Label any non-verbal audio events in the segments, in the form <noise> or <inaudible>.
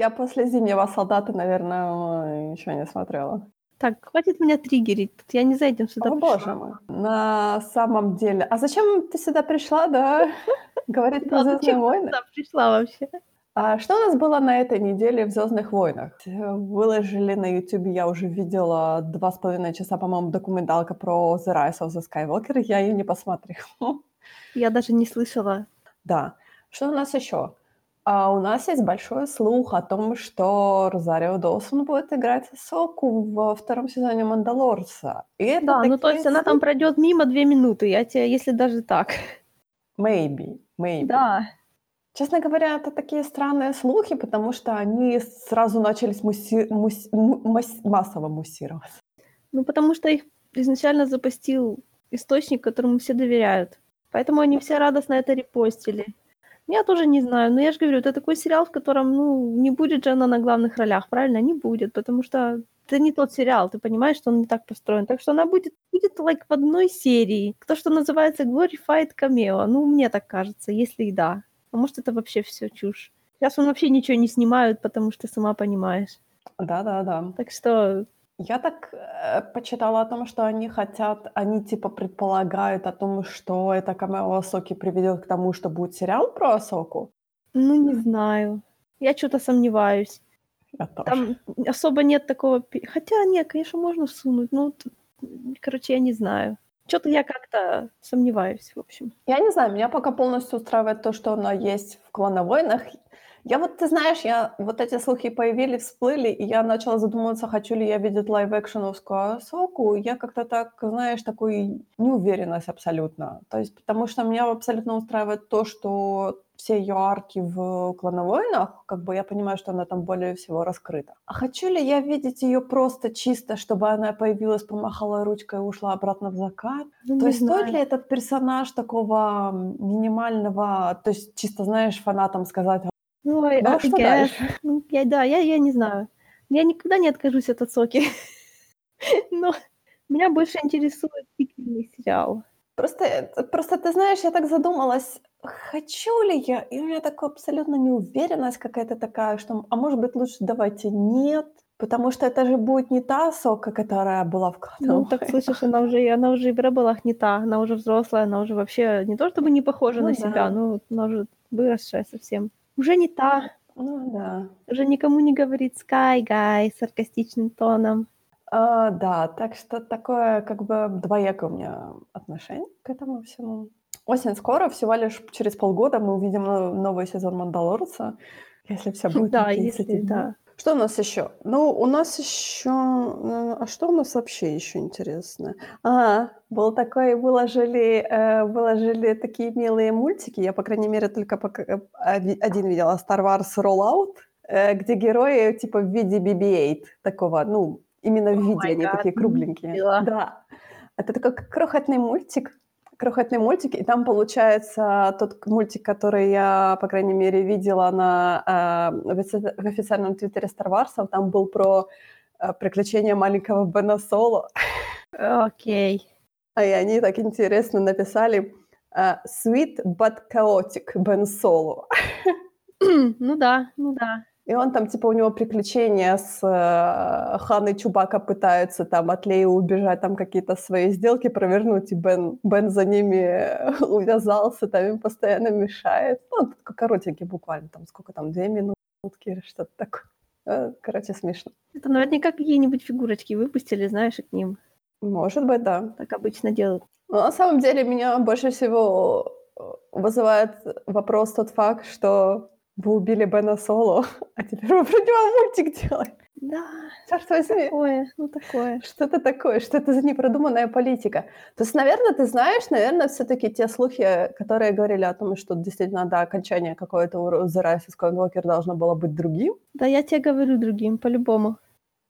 Я после «Зимнего солдата», наверное, ничего не смотрела. Так, хватит меня триггерить. Тут я не за этим сюда О, пришла. боже мой. На самом деле. А зачем ты сюда пришла, да? <laughs> Говорить про Да, «Звездные зачем войны»? сюда пришла вообще? А что у нас было на этой неделе в «Звездных войнах»? Выложили на Ютубе, я уже видела два с половиной часа, по-моему, документалка про The Rise of the Skywalker. Я ее не посмотрела. Я даже не слышала. Да. Что у нас еще? А у нас есть большой слух о том, что Розарио Доусон будет играть Соку во втором сезоне «Мандалорца». И это Да, ну то есть она там пройдет мимо две минуты, я тебе, если даже так. Maybe, maybe. Да. Честно говоря, это такие странные слухи, потому что они сразу начались муси- мус- му- мас- массово муссироваться. Ну потому что их изначально запустил источник, которому все доверяют. Поэтому они все радостно это репостили. Я тоже не знаю, но я же говорю, это такой сериал, в котором, ну, не будет же она на главных ролях, правильно? Не будет, потому что это не тот сериал, ты понимаешь, что он не так построен. Так что она будет, будет like в одной серии. То, что называется glorified cameo. Ну, мне так кажется, если и да. А может, это вообще все чушь. Сейчас он вообще ничего не снимают, потому что сама понимаешь. Да-да-да. Так что, Я так э, почитала о том, что они хотят, они типа предполагают о том, что это камео Асоки приведет к тому, что будет сериал про Асоку. ну, не знаю. Я что-то сомневаюсь. Я тоже. Там особо нет такого... Хотя, нет, конечно, можно всунуть. Ну, короче, я не знаю. Что-то я как-то сомневаюсь, в общем. Я не знаю, меня пока полностью устраивает то, что оно есть в «Клоновойнах». Я вот, ты знаешь, я вот эти слухи появились, всплыли, и я начала задумываться, хочу ли я видеть лайв-экшеновскую Асоку. Я как-то так, знаешь, такой неуверенность абсолютно. То есть, потому что меня абсолютно устраивает то, что все ее арки в «Клоновойнах», как бы я понимаю, что она там более всего раскрыта. А хочу ли я видеть ее просто чисто, чтобы она появилась, помахала ручкой и ушла обратно в закат? Ну, То есть стоит знаю. ли этот персонаж такого минимального, то есть чисто, знаешь, фанатам сказать, Ну, Ну, а I что дальше? Ну, я, да, я, я не знаю. Я никогда не откажусь от Ацоки. <laughs> Но меня больше интересует фиксельный сериал. Просто, э, просто ты знаешь, я так задумалась, хочу ли я, и у меня такая абсолютно неуверенность какая-то такая, что, а может быть, лучше давайте нет, потому что это же будет не та сока, которая была в Ну, так «Клоновойнах». слышишь, она уже, она уже и в Ребелах не та, она уже взрослая, она уже вообще не то чтобы не похожа Ну на да. себя, но она уже выросшая совсем. Уже не та, Ну да. уже никому не говорит Sky Guy саркастичным тоном. А, да, так что такое как бы двоякое у меня отношение к этому всему. Осень скоро, всего лишь через полгода мы увидим но- новый сезон «Мандалорца», если все <laughs> будет Да, окей с если, этим. да. Что у нас еще? Ну, у нас еще... э, А что у нас вообще еще интересно? А, был такой, выложили, э, выложили такие милые мультики. Я, по крайней мере, только пока- э, оди- один видела. Star Wars Rollout, э, где герои типа в виде BB-8 такого, ну, именно в виде, май они гад, такие кругленькие. Да. Это такой как крохотный мультик, крохотный мультик, и там получается тот мультик, который я, по крайней мере, видела на, э, в офици- в официальном твиттере Star Wars, там был про э, приключения маленького Бена Соло, Окей. а и они так интересно написали э, «Sweet but chaotic Бен Соло». ну да, ну да. И он там, типа, у него приключения с э, Ханой Чубака пытаются там от Леи убежать, там какие-то свои сделки провернуть, и Бен, Бен за ними <laughs> увязался, там им постоянно мешает. Ну, коротенький буквально, там сколько там, две минутки или что-то такое. Э, Короче, смешно. Это наверняка какие-нибудь фигурочки выпустили, знаешь, к ним. Может быть, да. Так обычно делают. Но на самом деле меня больше всего э, вызывает вопрос тот факт, что вы убили Бена Соло, <laughs> а теперь вы про него мультик делаете. Да, Черт возьми. такое, ну такое. Что это такое? Что это за непродуманная политика? То есть, наверное, ты знаешь, наверное, все-таки те слухи, которые говорили о том, что действительно до окончания какого-то of Skywalker должно было быть другим, Да я тебе говорю другим, по-любому.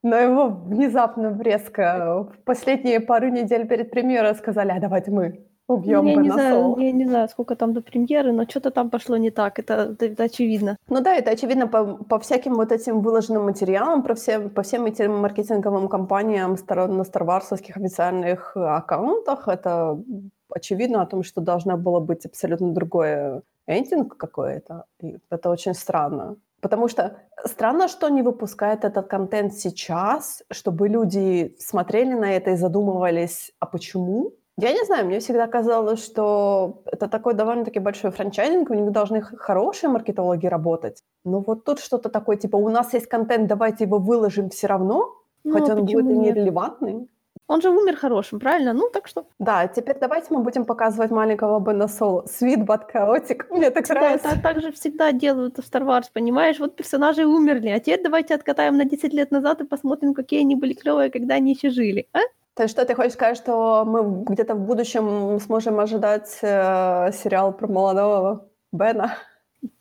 но его внезапно, резко, в последние пару недель перед премьерой сказали, а давайте мы убьем Ну, я, не знаю, я не знаю, сколько там до премьеры, но что-то там пошло не так, это, это- это очевидно. Ну да, это очевидно по, по всяким вот этим выложенным материалам, про все, по всем этим маркетинговым компаниям на старварсовских официальных э, аккаунтах. Это очевидно о том, что должно было быть абсолютно другое эндинг какой-то. И это очень странно. Потому что странно, что не выпускает этот контент сейчас, чтобы люди смотрели на это и задумывались, а почему? Я не знаю, мне всегда казалось, что это такой довольно-таки большой франчайзинг, у них должны хорошие маркетологи работать. Но вот тут что-то такое, типа, у нас есть контент, давайте его выложим все равно, Ну, хоть а он будет и нерелевантный. Он же умер хорошим, правильно? Ну, так что... Да, теперь давайте мы будем показывать маленького Бена Соло. Sweet but chaotic. Мне так Да, нравится. это так же всегда делают в Star Wars, понимаешь? Вот персонажи умерли, а теперь давайте откатаем на 10 лет назад и посмотрим, какие они были клевые, когда они еще жили. А? То есть что, ты хочешь сказать, что мы где-то в будущем сможем ожидать э, сериал про молодого Бена,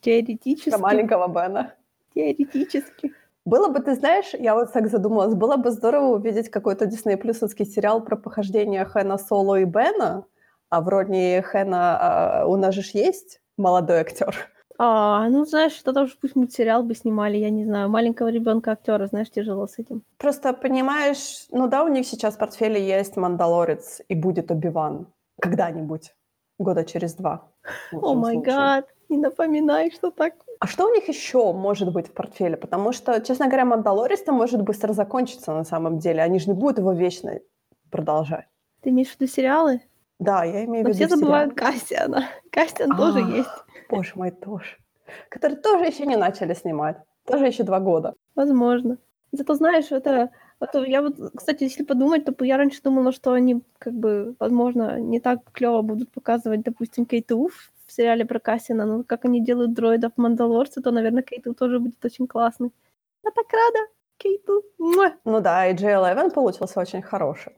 Теоретически. про маленького Бена? Теоретически. Было бы, ты знаешь, я вот так задумалась, было бы здорово увидеть какой-то Disney плюсовский сериал про похождения Хэна Соло и Бена, а в роли Хэна а, у нас же есть молодой актер. А, ну, знаешь, тогда уж пусть мультсериал бы снимали, я не знаю, маленького ребенка актера, знаешь, тяжело с этим. Просто понимаешь, ну да, у них сейчас в портфеле есть Мандалорец и будет Оби-Ван. Когда-нибудь. Года через два. О май гад, не напоминай, что так. А что у них еще может быть в портфеле? Потому что, честно говоря, Мандалорец-то может быстро закончиться на самом деле. Они же не будут его вечно продолжать. Ты имеешь в виду сериалы? Да, я имею в виду все забывают. Кассиана. Кассиан <laughs> тоже есть. Боже мой, тоже. Которые тоже еще не начали снимать. Тоже еще два года. Возможно. Зато знаешь, это, это я вот, кстати, если подумать, то я раньше думала, что они, как бы, возможно, не так клево будут показывать, допустим, Кейту в сериале про Кассина, но как они делают дроидов Мандалорца, то, наверное, Кейту тоже будет очень классный. Я так рада, Кейту. Муа. Ну да, и J11 получился очень хорошим.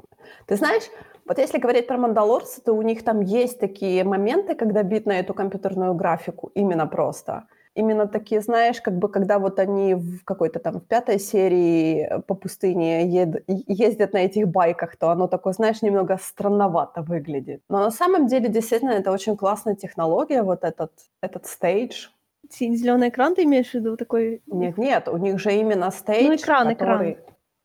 Ты знаешь, вот если говорить про Мандалорца, то у них там есть такие моменты, когда бит на эту компьютерную графику, именно просто. Именно такие, знаешь, как бы когда вот они в какой-то там в пятой серии по пустыне ед- ездят на этих байках, то оно такое, знаешь, немного странновато выглядит. Но на самом деле, действительно, это очень классная технология, вот этот, этот стейдж. Зеленый экран ты имеешь в виду такой? Нет, нет, у них же именно стейдж, Ну, экран, который...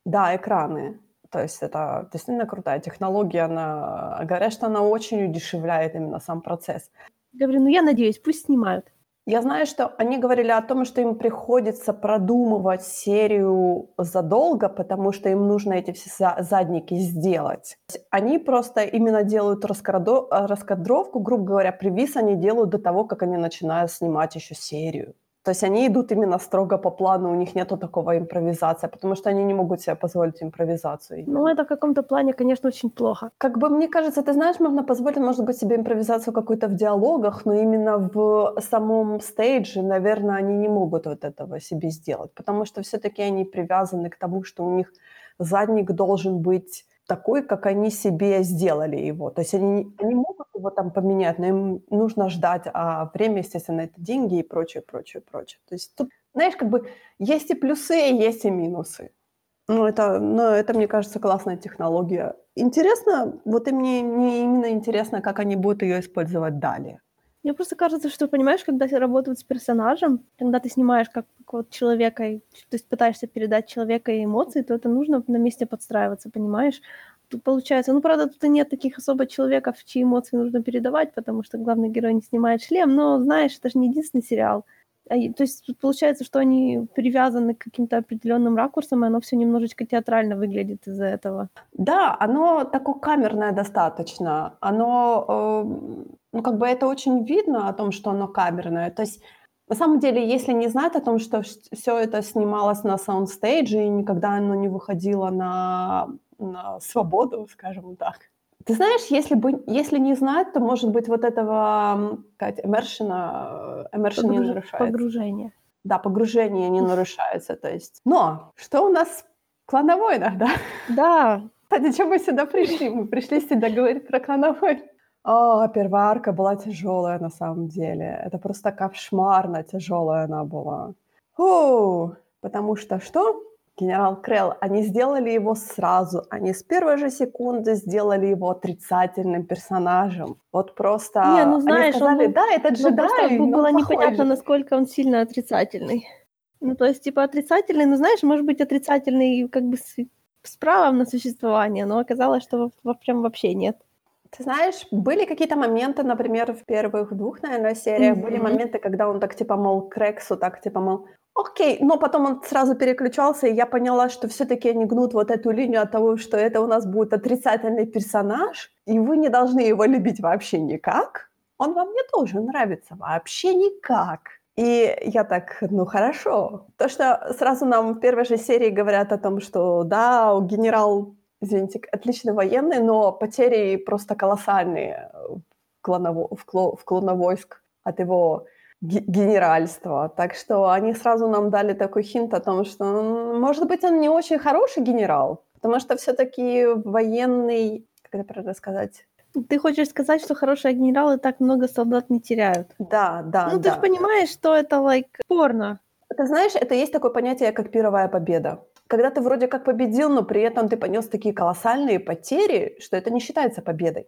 Да, экраны. То есть это действительно крутая технология. Она... Говорят, что она очень удешевляет именно сам процесс. Говорю, ну я надеюсь, пусть снимают. Я знаю, что они говорили о том, что им приходится продумывать серию задолго, потому что им нужно эти все за- задники сделать. Они просто именно делают раскадро- раскадровку, грубо говоря, привиз они делают до того, как они начинают снимать еще серию. То есть они идут именно строго по плану, у них нету такого импровизации, потому что они не могут себе позволить импровизацию. Ну, это в каком-то плане, конечно, очень плохо. Как бы мне кажется, ты знаешь, можно позволить, может быть, себе импровизацию какую-то в диалогах, но именно в самом стейдже, наверное, они не могут вот этого себе сделать, потому что все-таки они привязаны к тому, что у них задник должен быть такой, как они себе сделали его. То есть они, они могут его там поменять, но им нужно ждать, а время, естественно, это деньги и прочее, прочее, прочее. То есть тут, знаешь, как бы есть и плюсы, есть и минусы. Ну, это, ну, это, мне кажется, классная технология. Интересно, вот и мне, мне именно интересно, как они будут ее использовать далее. Мне просто кажется, что, понимаешь, когда работают с персонажем, когда ты снимаешь как, вот человека, то есть пытаешься передать человека и эмоции, то это нужно на месте подстраиваться, понимаешь? Тут получается, ну, правда, тут и нет таких особо человеков, чьи эмоции нужно передавать, потому что главный герой не снимает шлем, но, знаешь, это же не единственный сериал. А То есть тут получается, что они привязаны к каким-то определенным ракурсам, и оно все немножечко театрально выглядит из-за этого. Да, оно такое камерное достаточно. Оно, э, ну, как бы это очень видно о том, что оно камерное. То есть, на самом деле, если не знать о том, что все это снималось на саундстейдже и никогда оно не выходило на, на свободу, скажем так. Ты знаешь, если, бы, если не знать, то, может быть, вот этого, как эмершина, эмершин не Погруж- нарушается. Погружение. Да, погружение не нарушается, то есть. Но что у нас в клановойнах, да? <laughs> Да, Кстати, чем мы сюда пришли? Мы пришли сюда говорить про клановойн. О, первая арка была тяжелая на самом деле. Это просто кошмарно тяжелая она была. Фу, потому что что? Генерал Крелл, они сделали его сразу. Они с первой же секунды сделали его отрицательным персонажем. Вот просто Не, ну они знаешь, он сказали, был- да, это Ну, просто джедай, но было плохой непонятно, же». насколько он сильно отрицательный. Ну, то есть, типа, отрицательный, ну, знаешь, может быть, отрицательный как бы с, с правом на существование, но оказалось, что во- прям вообще нет. Ты знаешь, были какие-то моменты, например, в первых двух, наверное, сериях, были Мгм. моменты, когда он так, типа, мол, к Рексу, так, типа, мол, Окей, но потом он сразу переключался, и я поняла, что все-таки они гнут вот эту линию от того, что это у нас будет отрицательный персонаж, и вы не должны его любить вообще никак. Он вам не должен нравиться вообще никак. И я так, ну хорошо. То, что сразу нам в первой же серии говорят о том, что да, генерал, извините, отличный военный, но потери просто колоссальные в, клоново, в, кло, в клоновойск от его генеральства. Так что они сразу нам дали такой хинт о том, что, может быть, он не очень хороший генерал, потому что все-таки военный, как это правильно сказать, ты хочешь сказать, что хорошие генералы так много солдат не теряют? Да, да. Ну, да. ты же понимаешь, что это, like, порно. Ты знаешь, это есть такое понятие, как пировая победа. Когда ты вроде как победил, но при этом ты понес такие колоссальные потери, что это не считается победой.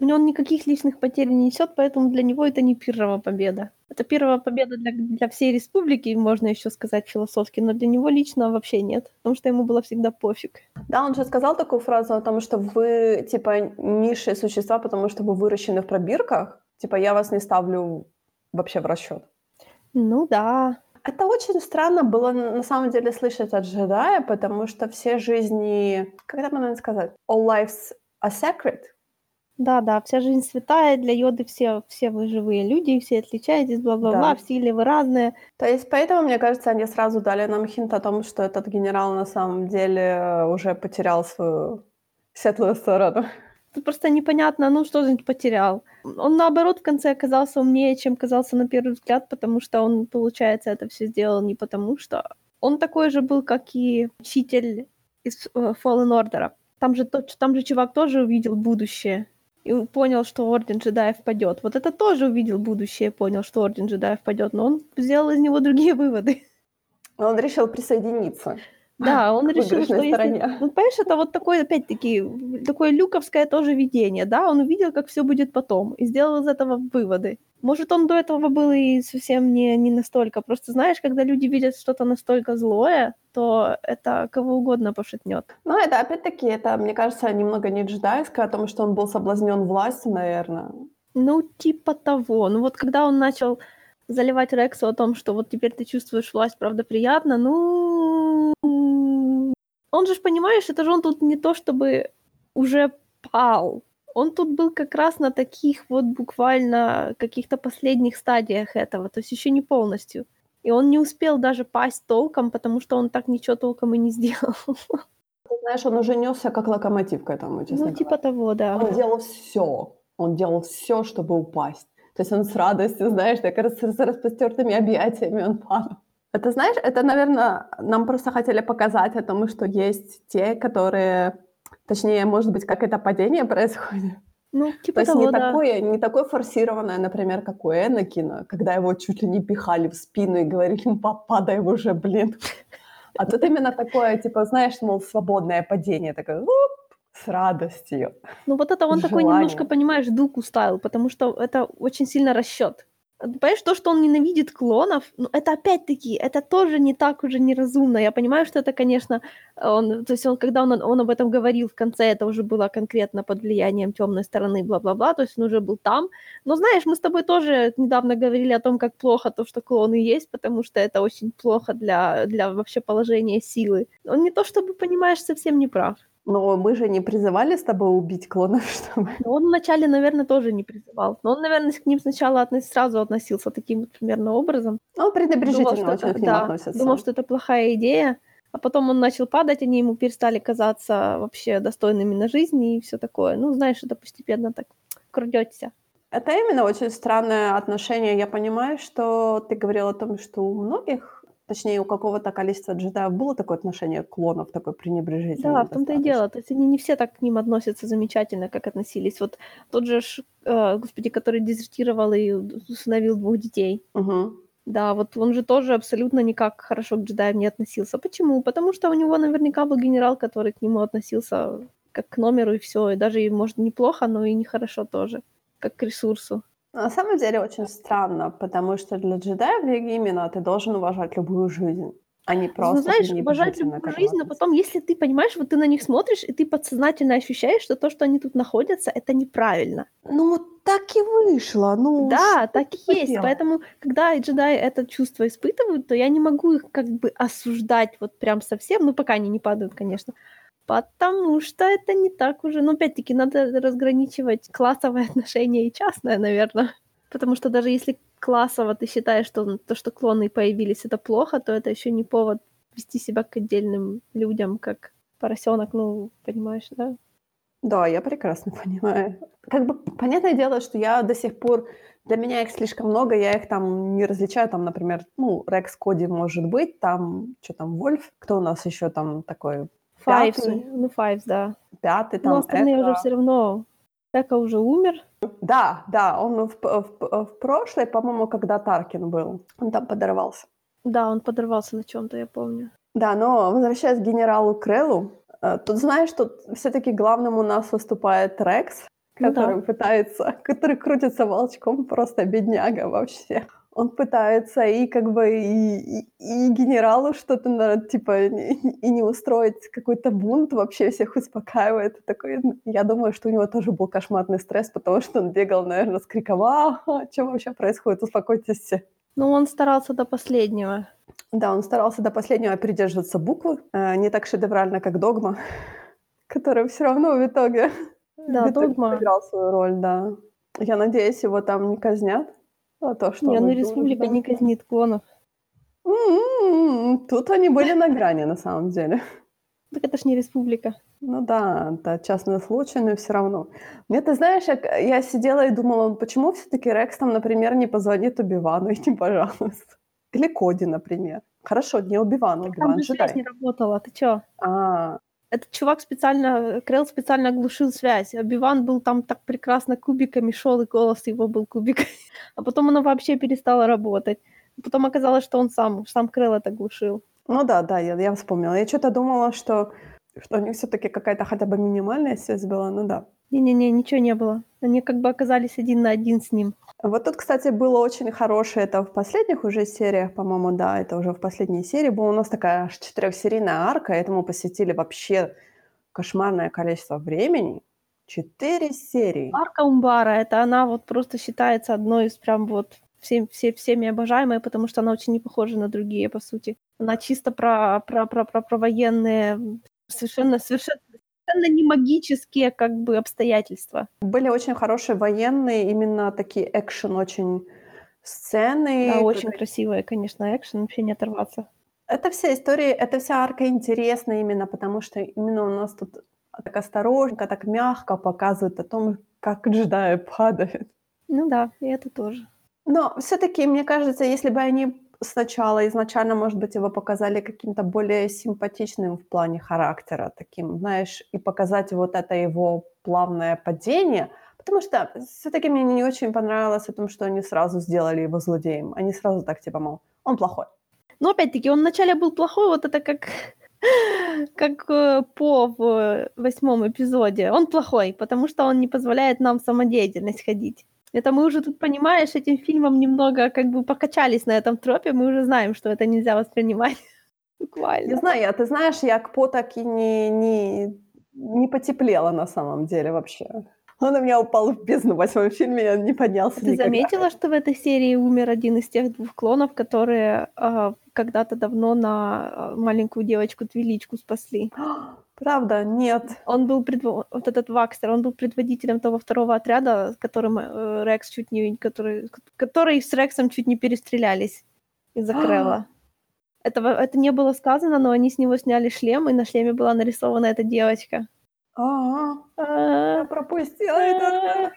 Он никаких личных потерь не несет, поэтому для него это не первая победа. Это первая победа для, для всей республики, можно еще сказать философски, но для него лично вообще нет, потому что ему было всегда пофиг. Да, он же сказал такую фразу о том, что вы, типа, низшие существа, потому что вы выращены в пробирках. Типа, я вас не ставлю вообще в расчет. Ну да. Это очень странно было на самом деле слышать от джедая, потому что все жизни, как это можно сказать, all lives are sacred, да-да, вся жизнь святая, для йоды все, все вы живые люди, все отличаетесь, бла-бла-бла, Да. в силе вы разные. То есть поэтому, мне кажется, они сразу дали нам хинт о том, что этот генерал на самом деле уже потерял свою светлую сторону. Тут просто непонятно, ну что значит потерял. Он наоборот в конце оказался умнее, чем казался на первый взгляд, потому что он, получается, это все сделал не потому что... Он такой же был, как и учитель из э, Fallen Order. Там же, тот, там же чувак тоже увидел будущее и понял, что Орден джедаев падет. Вот это тоже увидел будущее, понял, что Орден джедаев падет, но он сделал из него другие выводы. Он решил присоединиться. Да, он решил, что если... стороне. Ну, понимаешь, это вот такое, опять-таки, такое люковское тоже видение, да? Он увидел, как все будет потом, и сделал из этого выводы. Может, он до этого был и совсем не, не настолько. Просто знаешь, когда люди видят что-то настолько злое, то это кого угодно пошатнет. Ну, это опять-таки, это, мне кажется, немного не джедайское, о том, что он был соблазнен властью, наверное. Ну, типа того. Ну, вот когда он начал заливать Рексу о том, что вот теперь ты чувствуешь власть, правда, приятно, ну... Он же, понимаешь, это же он тут не то чтобы уже пал. Он тут был как раз на таких вот буквально каких-то последних стадиях этого, то есть еще не полностью. И он не успел даже пасть толком, потому что он так ничего толком и не <laughs> сделал. Ты знаешь, он уже несся как локомотив к этому, честно Ну, говоря. типа того, да. Он делал все. Он делал все, чтобы упасть. То есть он с радостью, знаешь, так раз- с распростертыми объятиями он падал. Это, знаешь, это, наверное, нам просто хотели показать о том, что есть те, которые... Точнее, может быть, как это падение <laughs> происходит. Ну, То типа есть того, не, да. такое, не такое форсированное, например, как у Энакина, когда его чуть ли не пихали в спину и говорили, «Ну, попадай уже, блин. А тут именно такое, типа, знаешь, мол, свободное падение, такое, уп, с радостью. Ну вот это он такой немножко, понимаешь, дуку ставил, потому что это очень сильно расчет. Понимаешь, то, что он ненавидит клонов, ну, это опять-таки, это тоже не так уже неразумно. Я понимаю, что это, конечно, он, то есть он, когда он, он об этом говорил в конце, это уже было конкретно под влиянием темной стороны, бла-бла-бла, то есть он уже был там. Но знаешь, мы с тобой тоже недавно говорили о том, как плохо то, что клоны есть, потому что это очень плохо для, для вообще положения силы. Он не то чтобы, понимаешь, совсем не прав. Но мы же не призывали с тобой убить клонов, <laughs> чтобы... Но он вначале, наверное, тоже не призывал. Но он, наверное, к ним сначала относ... сразу относился таким примерно образом. Он пренебрежительно Думал, очень это, к ним да, относится. думал, что это плохая идея. А потом он начал падать, они ему перестали казаться вообще достойными на жизнь и все такое. Ну, знаешь, это постепенно так крадется. Это именно очень странное отношение. Я понимаю, что ты говорил о том, что у многих, точнее, у какого-то количества джедаев было такое отношение клонов, такое пренебрежительное. Да, в том-то и дело. То есть они не все так к ним относятся замечательно, как относились. Вот тот же, э, господи, который дезертировал и усыновил двух детей. Мгм. Да, вот он же тоже абсолютно никак хорошо к джедаям не относился. Почему? Потому что у него наверняка был генерал, который к нему относился как к номеру и все. И даже, может, неплохо, но и нехорошо тоже, как к ресурсу. На самом деле очень странно, потому что для джедаев именно ты должен уважать любую жизнь. Они Ну, просто знаешь, уважать любую жизнь, но этому потом, если ты понимаешь, вот ты на них смотришь, и ты подсознательно ощущаешь, что то, что они тут находятся, это неправильно. Ну, так и вышло. Ну, Да, так и есть. поделаешь? Поэтому, когда джедаи это чувство испытывают, то я не могу их как бы осуждать вот прям совсем, ну, пока они не падают, конечно. Потому что это не так уже. Ну, опять-таки, надо разграничивать классовые <laughs> отношения и частное, наверное. Потому что даже если классово ты считаешь, что то, что клоны появились, это плохо, то это еще не повод вести себя к отдельным людям, как поросенок, ну, понимаешь, да? Да, я прекрасно <laughs> понимаю. Как бы понятное дело, что я до сих пор для меня их слишком много, я их там не различаю, там, например, ну, Рекс Коди может быть, там, что там, Вольф, кто у нас еще там такой, Fives, Пятый. ну, Fives, да. пятый, Но там, остальные Эко. уже все равно. Эко уже умер. Да, да, он в, в, в прошлой, по-моему, когда Таркин был, он там подорвался. Да, он подорвался на чем-то, я помню. Да, но возвращаясь к генералу Креллу, э, тут знаешь, что все-таки главным у нас выступает Рекс, Ну да. который пытается, <laughs> который крутится волчком, просто бедняга вообще. Он пытается и как бы и, и, и генералу что-то на- типа и не устроить какой-то бунт, вообще всех успокаивает. Такой, я думаю, что у него тоже был кошмарный стресс, потому что он бегал, наверное, с криком <laughs> «А, что вообще происходит? Успокойтесь все». Ну, он старался до последнего. Да, он старался до последнего придерживаться буквы, э, не так шедеврально, как «Догма», <laughs> который все равно в итоге, Да, в итоге «Догма». сыграл свою роль, да. Я надеюсь, его там не казнят за то, что Не, ну республика не казнит клонов. Тут они были на грани, на самом деле. Так это ж не республика. Ну да, это частный случай, но все равно. Мне, ты знаешь, я сидела и думала, почему все-таки Рекс там, например, не позвонит Убивану <laughs> и не пожалуйста. Или Коди, например. Хорошо, не Убивану, Там Убиван, же связь джедай. не работала, ты чё? А, Этот чувак специально, Крелл специально оглушил связь. Обиван был там так прекрасно кубиками шел, и голос его был кубиками. <laughs> А потом оно вообще перестало работать. Потом оказалось, что он сам, сам Крелл это глушил. Ну да, да, я, я вспомнила. Я что-то думала, что, что у них все-таки какая-то хотя бы минимальная связь была, ну да. Не-не-не, ничего не было. Они как бы оказались один на один с ним. Вот тут, кстати, было очень хорошее, это в последних уже сериях, по-моему, да, это уже в последней серии была у нас такая аж четырехсерийная арка, этому посвятили вообще кошмарное количество времени. Четыре серии. Арка Умбара, это она вот просто считается одной из прям вот всем, все, всеми обожаемой, потому что она очень не похожа на другие, по сути. Она чисто про, про, про, про, про военные, совершенно, совершенно, совершенно не магические как бы обстоятельства. Были очень хорошие военные, именно такие экшен очень сцены. Да, очень красивая, конечно, экшен, вообще не оторваться. Это вся история, это вся арка интересна именно потому, что именно у нас тут так осторожненько, так мягко показывают о том, как джедаи падают. Ну да, и это тоже. Но все-таки, мне кажется, если бы они сначала изначально, может быть, его показали каким-то более симпатичным в плане характера, таким, знаешь, и показать вот это его плавное падение, потому что все-таки мне не очень понравилось о том, что они сразу сделали его злодеем. Они сразу так, типа, мол, он плохой. Но опять-таки, он вначале был плохой, вот это как, <laughs> как э, По в восьмом эпизоде. Он плохой, потому что он не позволяет нам самодеятельность ходить. Это мы уже тут, понимаешь, этим фильмом немного как бы покачались на этом тропе, мы уже знаем, что это нельзя воспринимать Не <laughs> буквально. знаю, я, ты знаешь, я к По так и не, не, не потеплела на самом деле вообще. Он у меня упал в бездну в восьмом фильме, я не поднялся Ты никогда. заметила, что в этой серии умер один из тех двух клонов, которые а, когда-то давно на а, маленькую девочку Твиличку спасли? <gasps> <gasps> Правда? Нет. Он был предво... вот этот Вакстер, он был предводителем того второго отряда, с которым э, Рекс чуть не, который, который с Рексом чуть не перестрелялись из-за Крелла. Этого, это не было сказано, но они с него сняли шлем, и на шлеме была нарисована эта девочка. А, А, я пропустила это.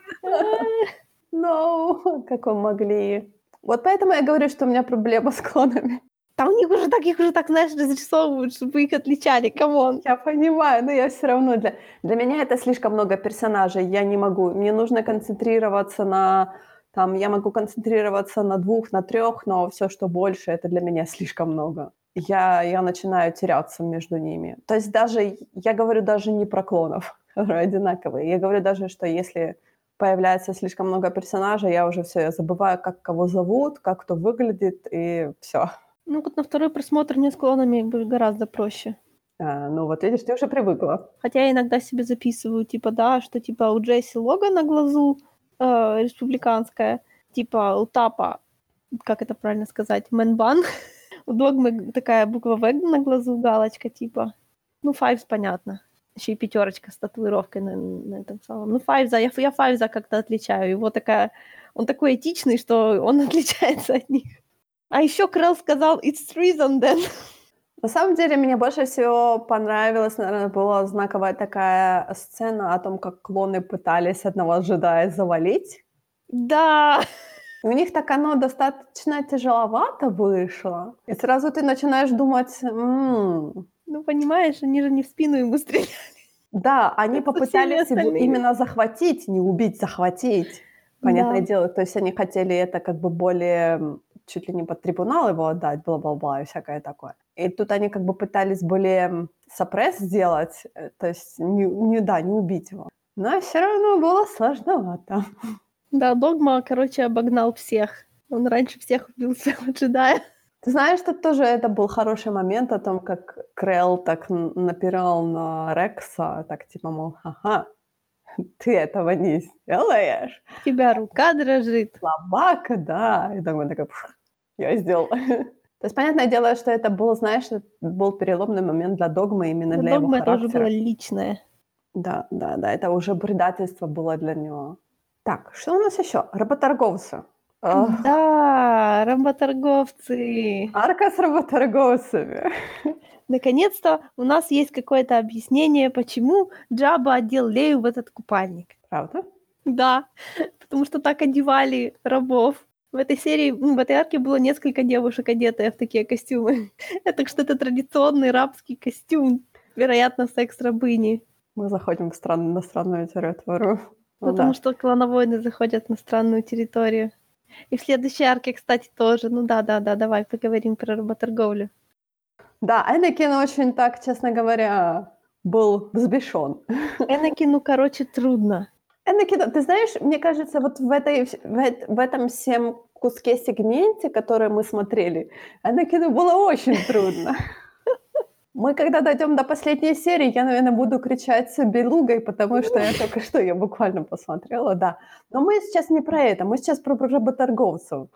No, <laughs> <laughs> как вы могли. Вот поэтому я говорю, что у меня проблема с клонами. Там у них уже так, их уже так, знаешь, разрисовывают, чтобы их отличали, come on. Я понимаю, но я все равно для... Для меня это слишком много персонажей, я не могу. Мне нужно концентрироваться на... Там, я могу концентрироваться на двух, на трех, но все, что больше, это для меня слишком много. Я, я начинаю теряться между ними. То есть даже, я говорю даже не про клонов, <laughs> которые одинаковые. Я говорю даже, что если появляется слишком много персонажей, я уже все, я забываю, как кого зовут, как кто выглядит, и все. Ну, вот на второй просмотр мне с клонами гораздо проще. А, ну вот видишь, ты уже привыкла. Хотя я иногда себе записываю, типа, да, что типа у Джесси лого на глазу э, республиканская, типа у Тапа, как это правильно сказать, Мэнбан, <laughs> у Догмы такая буква В на глазу, галочка, типа. Ну, Файвс, понятно. Еще и пятерочка с татуировкой на, на этом самом. Ну, Файвза, я, я Файвза как-то отличаю. Его такая... Он такой этичный, что он <laughs> отличается от них. А еще Крелл сказал «It's treason then». На самом деле, мне больше всего понравилась, наверное, была знаковая такая сцена о том, как клоны пытались одного джедая завалить. Да! У них так оно достаточно тяжеловато вышло. И сразу ты начинаешь думать, м-м, Ну, понимаешь, они же не в спину ему стреляли. да, они Это попытались именно захватить, не убить, захватить. Понятное Да. дело, то есть они хотели это как бы более чуть ли не под трибунал его отдать, бла-бла-бла и всякое такое. И тут они как бы пытались более сопресс сделать, э, то есть не, не- да, не убить его. Но все равно было сложновато. <laughs> Да, Догма, короче, обогнал всех. Он раньше всех убил <laughs> своего джедая. Ты знаешь, тут тоже это был хороший момент о том, как Крелл так напирал на Рекса, так типа, мол, ага, <laughs> ты этого не сделаешь. У тебя рука дрожит. Слабака, да. И так он такой, «Пф, я сделал. <laughs> То есть, понятное дело, что это был, знаешь, был переломный момент для Догмы именно для Догма его это уже характера. было личное. Да, да, да, это уже предательство было для него. Так, что у нас еще? Работорговцы. Да, работорговцы. Арка с работорговцами. Наконец-то у нас есть какое-то объяснение, почему Джаба одел Лею в этот купальник. Правда? Да, потому что так одевали рабов. В этой серии, ну, в этой арке было несколько девушек, одетые в такие костюмы. Так <laughs> что это традиционный рабский костюм, вероятно, секс-рабыни. Мы заходим в стран... на странную территорию. Потому да. что клановойны заходят на странную территорию. И в следующей арке, кстати, тоже. Ну да, да, да, давай поговорим про работорговлю. Да, Энакин очень так, честно говоря, был взбешен. Энакину, ну, короче, трудно. Энакин, ты знаешь, мне кажется, вот в, этой, в, в этом всем куске сегменте, который мы смотрели, Энакину было очень трудно. Мы когда дойдем до последней серии, я, наверное, буду кричать белугой, потому что я только что ее буквально посмотрела, да. Но мы сейчас не про это, мы сейчас про работорговцев,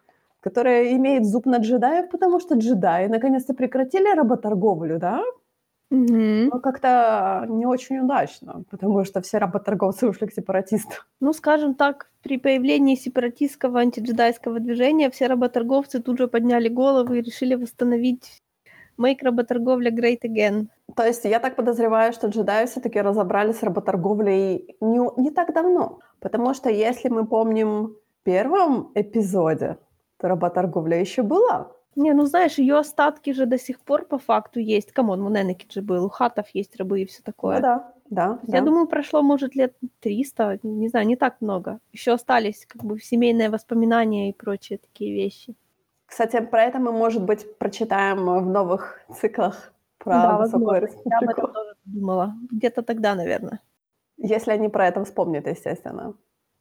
которые имеют зуб на джедаев, потому что джедаи наконец-то прекратили работорговлю, да? Мгм. Но как-то не очень удачно, потому что все работорговцы ушли к сепаратистам. Ну, скажем так, при появлении сепаратистского антиджедайского движения все работорговцы тут же подняли головы и решили восстановить make работорговля great again. То есть я так подозреваю, что джедаи все-таки разобрались с работорговлей не, не так давно. Потому что если мы помним в первом эпизоде, то работорговля еще была. Не, ну знаешь, ее остатки же до сих пор по факту есть. Come on, вон Энакин же был, у хатов есть рабы и все такое. Ну да, да, есть да. Я думаю, прошло, может, лет 300, не знаю, не так много. Еще остались как бы семейные воспоминания и прочие такие вещи. Кстати, про это мы, может быть, прочитаем в новых циклах про Да, Высокую возможно. Я об Республику. этом тоже думала. Где-то тогда, наверное. Если они про это вспомнят, естественно.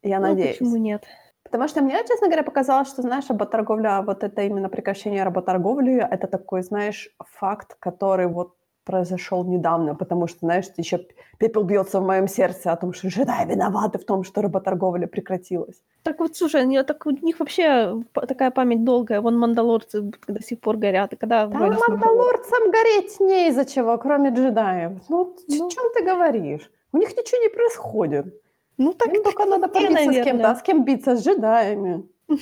Я Ну, надеюсь. почему нет? Потому что мне, честно говоря, показалось, что, знаешь, работорговля, вот это именно прекращение работорговли, это такой, знаешь, факт, который вот произошел недавно, потому что, знаешь, еще пепел бьется в моем сердце о том, что джедаи виноваты в том, что работорговля прекратилась. Так вот, слушай, они, так у них вообще п- такая память долгая. Вон мандалорцы до сих пор горят. И когда Мандалорцами? мандалорцам гореть не из-за чего, кроме джедаев. Ну, о Ну. чем ты говоришь? У них ничего не происходит. Ну так Им только надо побиться с кем-то, наверное. а с кем биться? С джедаями. <laughs>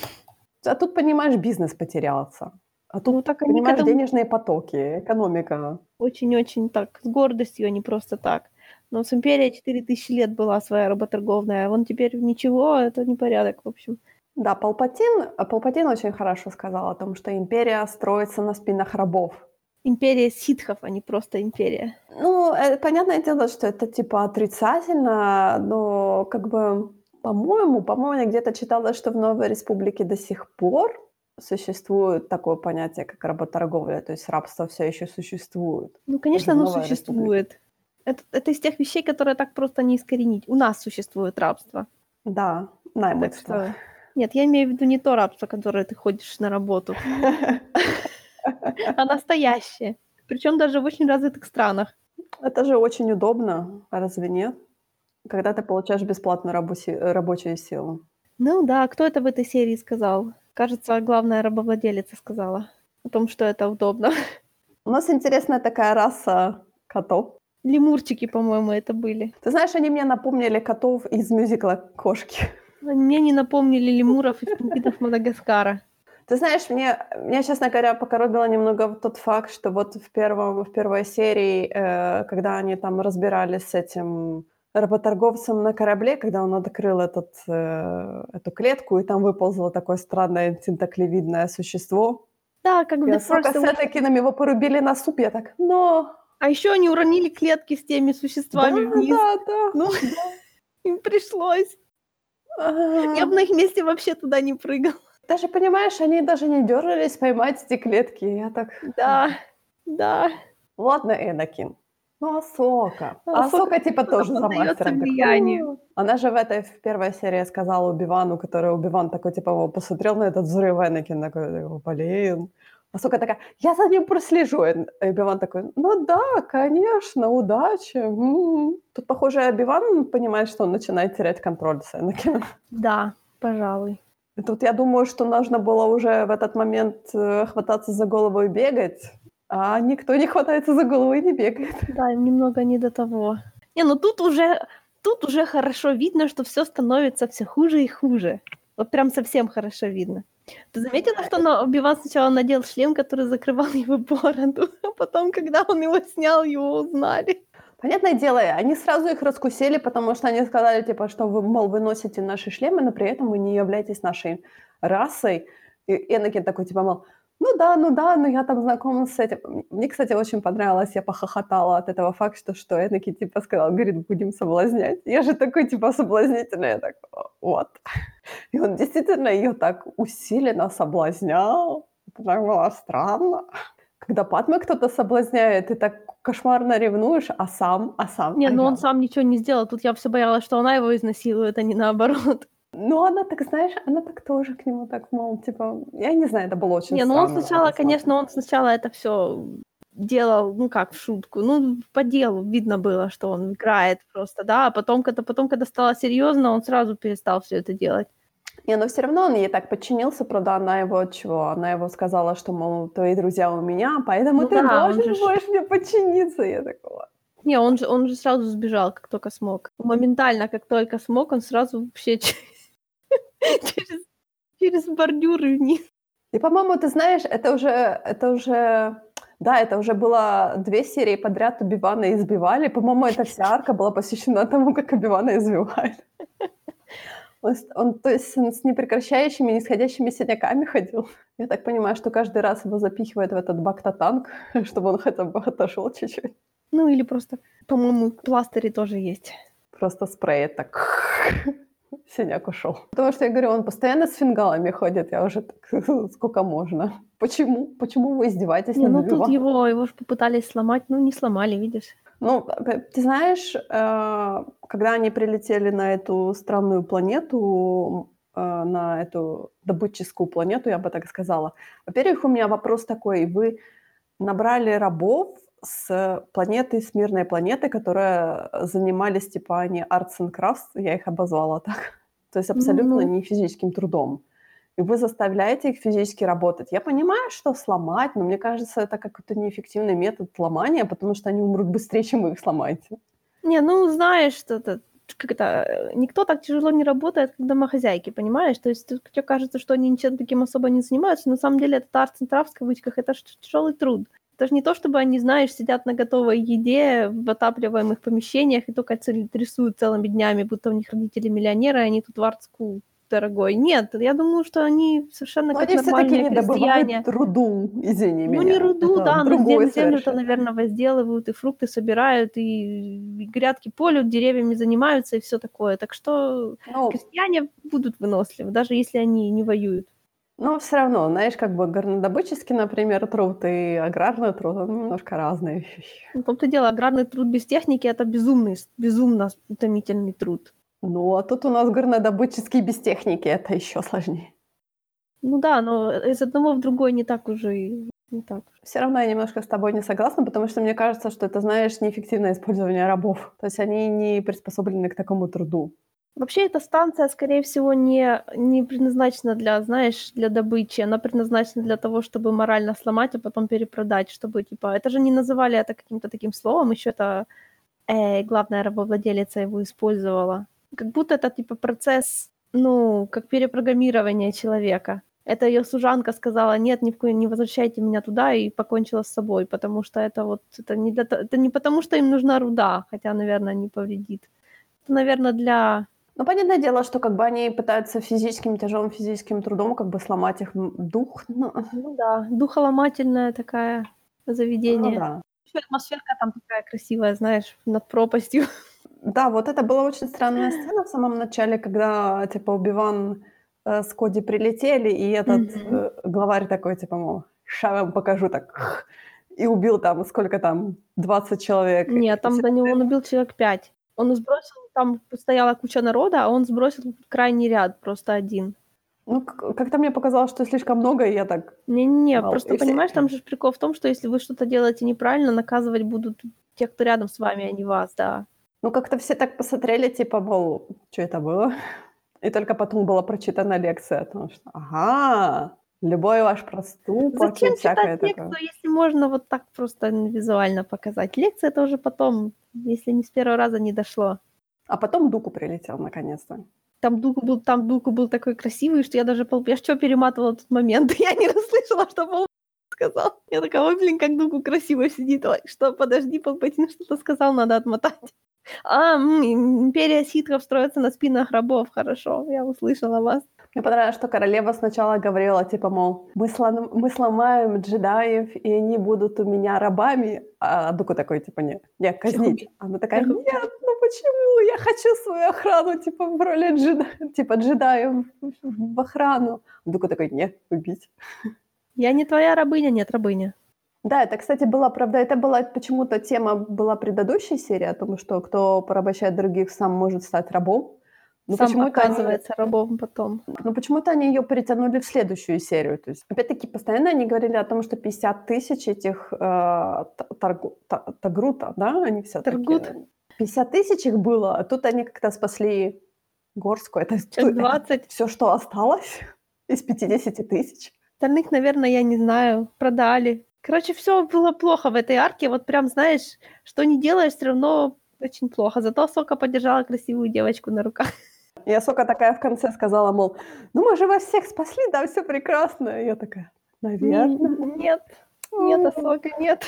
А тут, понимаешь, бизнес потерялся. А тут, Ну так понимаешь, этому денежные потоки, экономика. очень-очень так, с гордостью, а не просто так. Но с Империей 4000 лет была своя работорговная, а вон теперь ничего, это непорядок, в общем. Да, Палпатин, Палпатин очень хорошо сказал о том, что империя строится на спинах рабов. Империя ситхов, а не просто империя. Ну, э, понятное дело, что это типа отрицательно, но как бы, по-моему, по-моему, я где-то читала, что в Новой Республике до сих пор существует такое понятие, как работорговля, то есть рабство все еще существует. Ну, конечно, оно существует. Это, это из тех вещей, которые так просто не искоренить. У нас существует рабство. Да, Так наймытство. что... Нет, я имею в виду не то рабство, которое ты ходишь на работу. <laughs> а настоящее. Причем даже в очень развитых странах. Это же очень удобно, разве нет? Когда ты получаешь бесплатно рабочую, рабочую силу. Ну да, кто это в этой серии сказал? Кажется, главная рабовладелица сказала о том, что это удобно. У нас интересная такая раса котов. Лемурчики, по-моему, это были. Ты знаешь, они мне напомнили котов из мюзикла «Кошки». Мне не напомнили лемуров из пингвинов Мадагаскара. Ты знаешь, мне, меня, честно говоря, покоробило немного тот факт, что вот в, первом, в первой серии, э, когда они там разбирались с этим работорговцем на корабле, когда он открыл этот, э, эту клетку, и там выползло такое странное тентаклевидное существо. Да, как бы с таки нам его порубили на суп, я так, но... А еще они уронили клетки с теми существами да, вниз. Да, да, ну, <laughs> им пришлось. Я бы на их месте вообще туда не прыгал. Даже, понимаешь, они даже не дергались поймать эти клетки. Я так... Да, да. Ладно, Энакин. Ну, Асока. Ну, Асока, типа, тоже за мастером. влиянию. Она же в этой в первой серии сказала Убивану, который Убиван такой, типа, посмотрел на этот взрыв Энакин, такой, блин. Асока такая, я за ним прослежу. И Убиван такой, ну да, конечно, удачи. М-м-м. Тут, похоже, Убиван понимает, что он начинает терять контроль с Энакином. Да, пожалуй. И тут я думаю, что нужно было уже в этот момент э, хвататься за голову и бегать, а никто не хватается за голову и не бегает. Да, им немного не до того. Не, ну тут уже, тут уже хорошо видно, что все становится все хуже и хуже. Вот прям совсем хорошо видно. Ты заметила, что на Убиван сначала надел шлем, который закрывал <laughs> его бороду, а потом, когда он его снял, его узнали? Понятное дело, они сразу их раскусили, потому что они сказали, типа, что вы, мол, вы носите наши шлемы, но при этом вы не являетесь нашей расой. И Энакин такой, типа, мол, ну да, ну да, но я там знакома с этим. Мне, кстати, очень понравилось, я похохотала от этого факта, что Энакин, типа, сказал, говорит, будем соблазнять. Я же такой, типа, соблазнительный. Я так, вот. <laughs> И он действительно ее так усиленно соблазнял. Это так было странно. Когда Падме кто-то соблазняет, ты так кошмарно ревнуешь, а сам, а сам. Не, а ну я... он сам ничего не сделал. Тут я все боялась, что она его изнасилует, а не наоборот. Ну, она так, знаешь, она так тоже к нему так, мол, типа, я не знаю, это было очень Не, ну он сначала, конечно, он сначала это все делал, ну как, в шутку, ну, по делу видно было, что он играет просто, да, а потом, когда, потом, когда стало серьезно, он сразу перестал все это делать. Не, но все равно он ей так подчинился, правда, она его чего? Она его сказала, что, мол, твои друзья у меня, поэтому ну, ты да, должен же... будешь мне подчиниться. Я такого. Не, он же, он же сразу сбежал, как только смог. Моментально, как только смог, он сразу вообще <laughs> через, через бордюры вниз. И, по-моему, ты знаешь, это уже, это уже, да, это уже было две серии подряд Убивана избивали. По-моему, эта вся арка была посвящена тому, как Убивана избивали. Он, он, то есть он с непрекращающими, нисходящими синяками ходил. Я так понимаю, что каждый раз его запихивают в этот бактотанк, <laughs> чтобы он хотя бы отошел чуть-чуть. Ну или просто, по-моему, пластыри тоже есть. Просто спрей так <laughs> синяк ушел. Потому что я говорю, он постоянно с фингалами ходит, я уже так, <laughs> сколько можно. Почему? Почему вы издеваетесь не, над Ну тут его, его же попытались сломать, ну не сломали, видишь. Ну, ты знаешь, э, когда они прилетели на эту странную планету, э, на эту добытческую планету, я бы так сказала. Во-первых, у меня вопрос такой. Вы набрали рабов с планеты, с мирной планеты, которые занимались, типа, они arts and crafts, я их обозвала так. <laughs> То есть абсолютно mm-hmm. не физическим трудом и вы заставляете их физически работать. Я понимаю, что сломать, но мне кажется, это какой-то неэффективный метод ломания, потому что они умрут быстрее, чем вы их сломаете. Не, ну знаешь, что это как это, никто так тяжело не работает, как домохозяйки, понимаешь? То есть тебе кажется, что они ничем таким особо не занимаются, но на самом деле это арт в кавычках, это тяжелый труд. Это же не то, чтобы они, знаешь, сидят на готовой еде в отапливаемых помещениях и только рисуют целыми днями, будто у них родители миллионеры, и они тут в art school дорогой. Нет, я думаю, что они совершенно но как они нормальные все-таки крестьяне. не руду, извини ну, меня. Ну, не руду, Это да, но землю, землю-то, наверное, возделывают, и фрукты собирают, и, и грядки полют, деревьями занимаются, и все такое. Так что ну, крестьяне будут выносливы, даже если они не воюют. Но все равно, знаешь, как бы горнодобыческий, например, труд и аграрный труд, это немножко разные <laughs> вещи. Ну, в том-то дело, аграрный труд без техники – это безумный, безумно утомительный труд. Ну, а тут у нас горнодобытческий без техники, это еще сложнее. Ну да, но из одного в другой не так уже Не так. Все равно я немножко с тобой не согласна, потому что мне кажется, что это, знаешь, неэффективное использование рабов. То есть они не приспособлены к такому труду. Вообще эта станция, скорее всего, не, не предназначена для, знаешь, для добычи. Она предназначена для того, чтобы морально сломать, а потом перепродать, чтобы, типа, это же не называли это каким-то таким словом, еще это э, главная рабовладелица его использовала. Как будто это, типа, процесс, ну, как перепрограммирование человека. Это ее служанка сказала, нет, ни в коем не возвращайте меня туда, и покончила с собой, потому что это вот, это не, для, это не потому, что им нужна руда, хотя, наверное, не повредит. Это, наверное, для ну, понятное дело, что как бы они пытаются физическим, тяжелым физическим трудом как бы сломать их дух. Ну, ну да, духоломательное такое заведение. Ну, да. Еще атмосферка там такая красивая, знаешь, над пропастью. Да, вот это была очень странная сцена в самом начале, когда, типа, Убиван э, с Коди прилетели, и этот mm-hmm. э, главарь такой, типа, мол, ща вам покажу так, и убил там, сколько там, 20 человек. Нет, там до него он убил человек 5. Он сбросил там стояла куча народа, а он сбросил крайний ряд, просто один. Ну, как-то мне показалось, что слишком много, и я так... Не-не, просто, понимаешь, там же прикол в том, что если вы что-то делаете неправильно, наказывать будут те, кто рядом с вами, а не вас, да. Ну, как-то все так посмотрели, типа, мол, что это было? <laughs> И только потом была прочитана лекция о том, что, ага, любой ваш проступок Зачем и всякое читать лекцию, такое. если можно вот так просто визуально показать? Лекция это уже потом, если не с первого раза не дошло. А потом Дуку прилетел наконец-то. Там Дуку был, там Дуку был такой красивый, что я даже пол... Я что перематывала тот момент, <laughs> я не расслышала, что Пол сказал. Я такая, ой, блин, как Дуку красиво сидит. Ой, что, подожди, Палпатин что-то сказал, надо отмотать. А, империя ситхов строится на спинах рабов, хорошо, я услышала вас. Мне понравилось, что королева сначала говорила, типа, мол, мы, слом... мы сломаем джедаев, и они будут у меня рабами. А Дуку такой, типа, не, не, казнить. Она такая, нет, ну почему? Я хочу свою охрану, типа, в роли джеда... типа, джедаев в охрану. Дуку такой, нет, убить. Я не твоя рабыня, нет, рабыня. Да, это, кстати, была, правда, это была почему-то тема была предыдущей серии о том, что кто порабощает других, сам может стать рабом. Ну, Сам почему оказывается они... рабом потом. Ну, почему-то они ее перетянули в следующую серию. То есть, опять-таки, постоянно они говорили о том, что 50 тысяч этих э, таргу, тагрута, да, они все Таргут. 50 тысяч их было, а тут они как-то спасли горскую. Это 20. все, что осталось <laughs> из 50 тысяч. Остальных, наверное, я не знаю, продали. Короче, все было плохо в этой арке. Вот прям, знаешь, что не делаешь, все равно очень плохо. Зато Сока поддержала красивую девочку на руках. <laughs> Я Сока такая в конце сказала, мол, ну мы же вас всех спасли, да, все прекрасно. И я такая, наверное. Нет, нет, Асока, нет.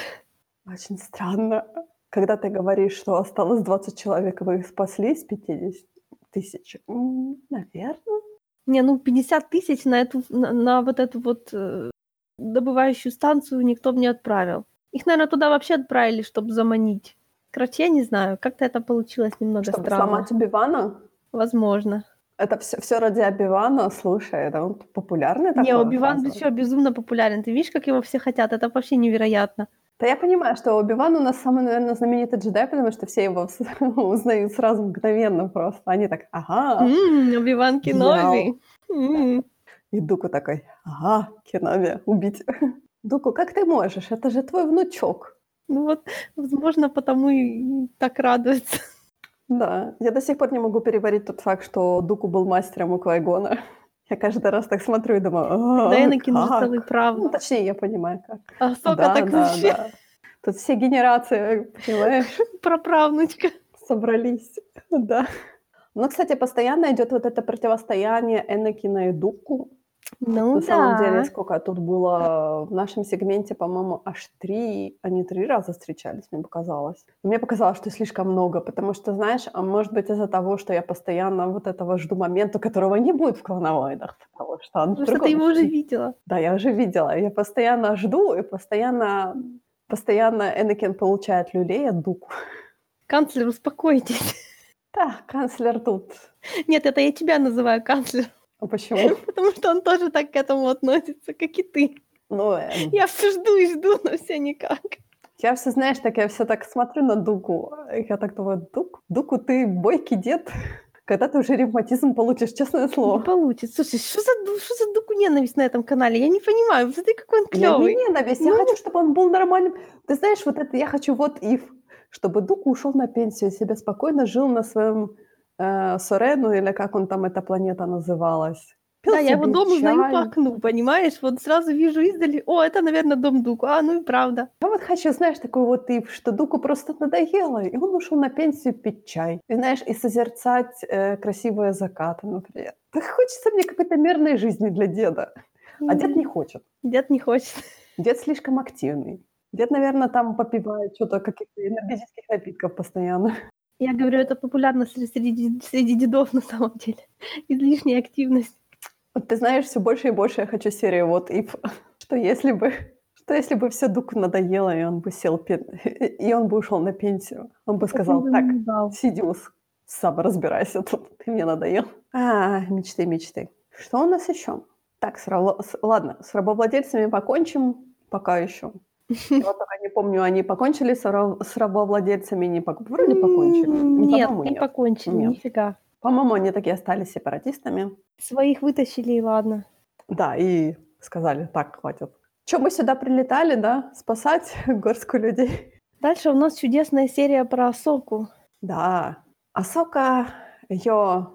Очень странно, когда ты говоришь, что осталось 20 человек, вы их спасли из 50 тысяч. Наверное. Не, ну 50 тысяч на, эту, на, на вот эту вот э, добывающую станцию никто бы не отправил. Их, наверное, туда вообще отправили, чтобы заманить. Короче, я не знаю, как-то это получилось немного Чтобы странно. сломать Убивана? Возможно. Это все, все ради Обивана, слушай, это он популярный такой? Не, Обиван еще безумно популярен. Ты видишь, как его все хотят? Это вообще невероятно. Да я понимаю, что Обиван у нас самый, наверное, знаменитый джедай, потому что все его <laughs> узнают сразу мгновенно просто. Они так, ага. Обиван Кеноби. Mm. И Дуку такой, ага, Кеноби, убить. <laughs> Дуку, как ты можешь? Это же твой внучок. Ну вот, возможно, потому и так радуется. Да, я до сих пор не могу переварить тот факт, что Дуку был мастером у Квайгона. Я каждый раз так смотрю и думаю, да, Энакин же целый прав. Ну, точнее, я понимаю, как. А сколько да, так да, вообще? Да. Тут все генерации, понимаешь? <laughs> Проправнучка. Собрались, да. Но, кстати, постоянно идет вот это противостояние Энакина и Дуку. Ну На да. самом деле, сколько тут было в нашем сегменте, по-моему, аж три, они три раза встречались, мне показалось. Мне показалось, что слишком много, потому что, знаешь, а может быть из-за того, что я постоянно вот этого жду момента, которого не будет в клоновоидах, потому что он Потому что ты его уже видела. Да, я уже видела. Я постоянно жду, и постоянно, постоянно Энакин получает люлей от Дуку. Канцлер, успокойтесь. Да, канцлер тут. Нет, это я тебя называю канцлер. А почему? <laughs> Потому что он тоже так к этому относится, как и ты. Ну, эм, Я все жду и жду, но все никак. я все, знаешь, так я все так смотрю на Дуку. Я так думаю, Дук, Дуку, ты бойкий дед. Когда ты уже ревматизм получишь, честное Не слово. получится. Слушай, что за, что за дуку ненависть на этом канале? Я не понимаю. Смотри, какой он Я не клевый. ненависть, я Ну. хочу, чтобы он был нормальным. Ты знаешь, вот это я хочу вот if, чтобы Дуку ушел на пенсию, себе спокойно жил на своем э, Сорену, или как он там, эта планета называлась. Пил Да, я его дом узнаю по окну, понимаешь? Вот сразу вижу издали, о, это, наверное, дом Дуку. А, ну и правда. Я вот хочу, знаешь, такой вот if, что Дуку просто надоело, и он ушел на пенсию пить чай. И знаешь, и созерцать э, красивые закаты, например. Так хочется мне какой-то мирной жизни для деда. А дед не хочет. Дед не хочет. Дед слишком активный. Дед, наверное, там попивает что-то, каких-то энергетических напитков постоянно. Я говорю, это популярно среди, среди, дедов на самом деле. <laughs> Излишняя активность. Вот ты знаешь, все больше и больше я хочу серию вот if. <laughs> Что если бы, что если бы все Дуку надоело, и он бы сел, пен- <laughs> и он бы ушел на пенсию. Он бы сказал, так. Сидиус, сам разбирайся тут, ты мне надоел. А, мечты, мечты. Что у нас еще? Так, с рабо- ладно, с рабовладельцами покончим пока еще. Я вот только не помню, они покончили с, ра- с рабовладельцами, не пок- вроде покончили. М, Не, Нет, не покончили, нифига. По-моему, они такие остались сепаратистами. Своих вытащили, и ладно. Да, и сказали, так, хватит. Че, мы сюда прилетали, да, спасать <laughs> горстку людей? Дальше у нас чудесная серия про Асоку. Да, Асока, ее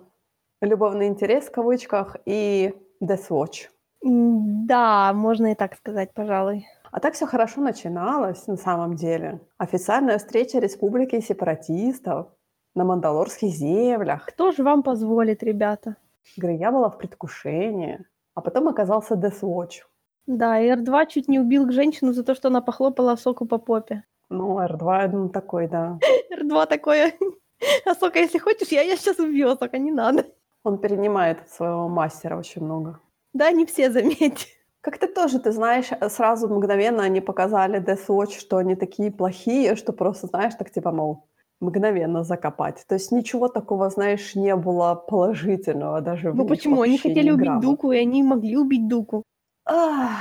любовный интерес в кавычках и Death Watch. Да, можно и так сказать, пожалуй. А так все хорошо начиналось на самом деле. Официальная встреча республики сепаратистов на Мандалорских землях. Кто же вам позволит, ребята? Говорю, я была в предвкушении. А потом оказался Death Watch. Да, и R2 чуть не убил женщину за то, что она похлопала Асоку по попе. Ну, R2, ну, такой, да. <laughs> R2 такое... <laughs> Асока, если хочешь, я, я сейчас убью Асока, не надо. Он перенимает от своего мастера очень много. Да, не все, заметь. Как-то тоже, ты знаешь, сразу мгновенно они показали Death Watch, что они такие плохие, что просто, знаешь, так типа, мол, мгновенно закопать. То есть ничего такого, знаешь, не было положительного даже в Ну почему? Они хотели убить. Дуку, и они могли убить Дуку. Ах,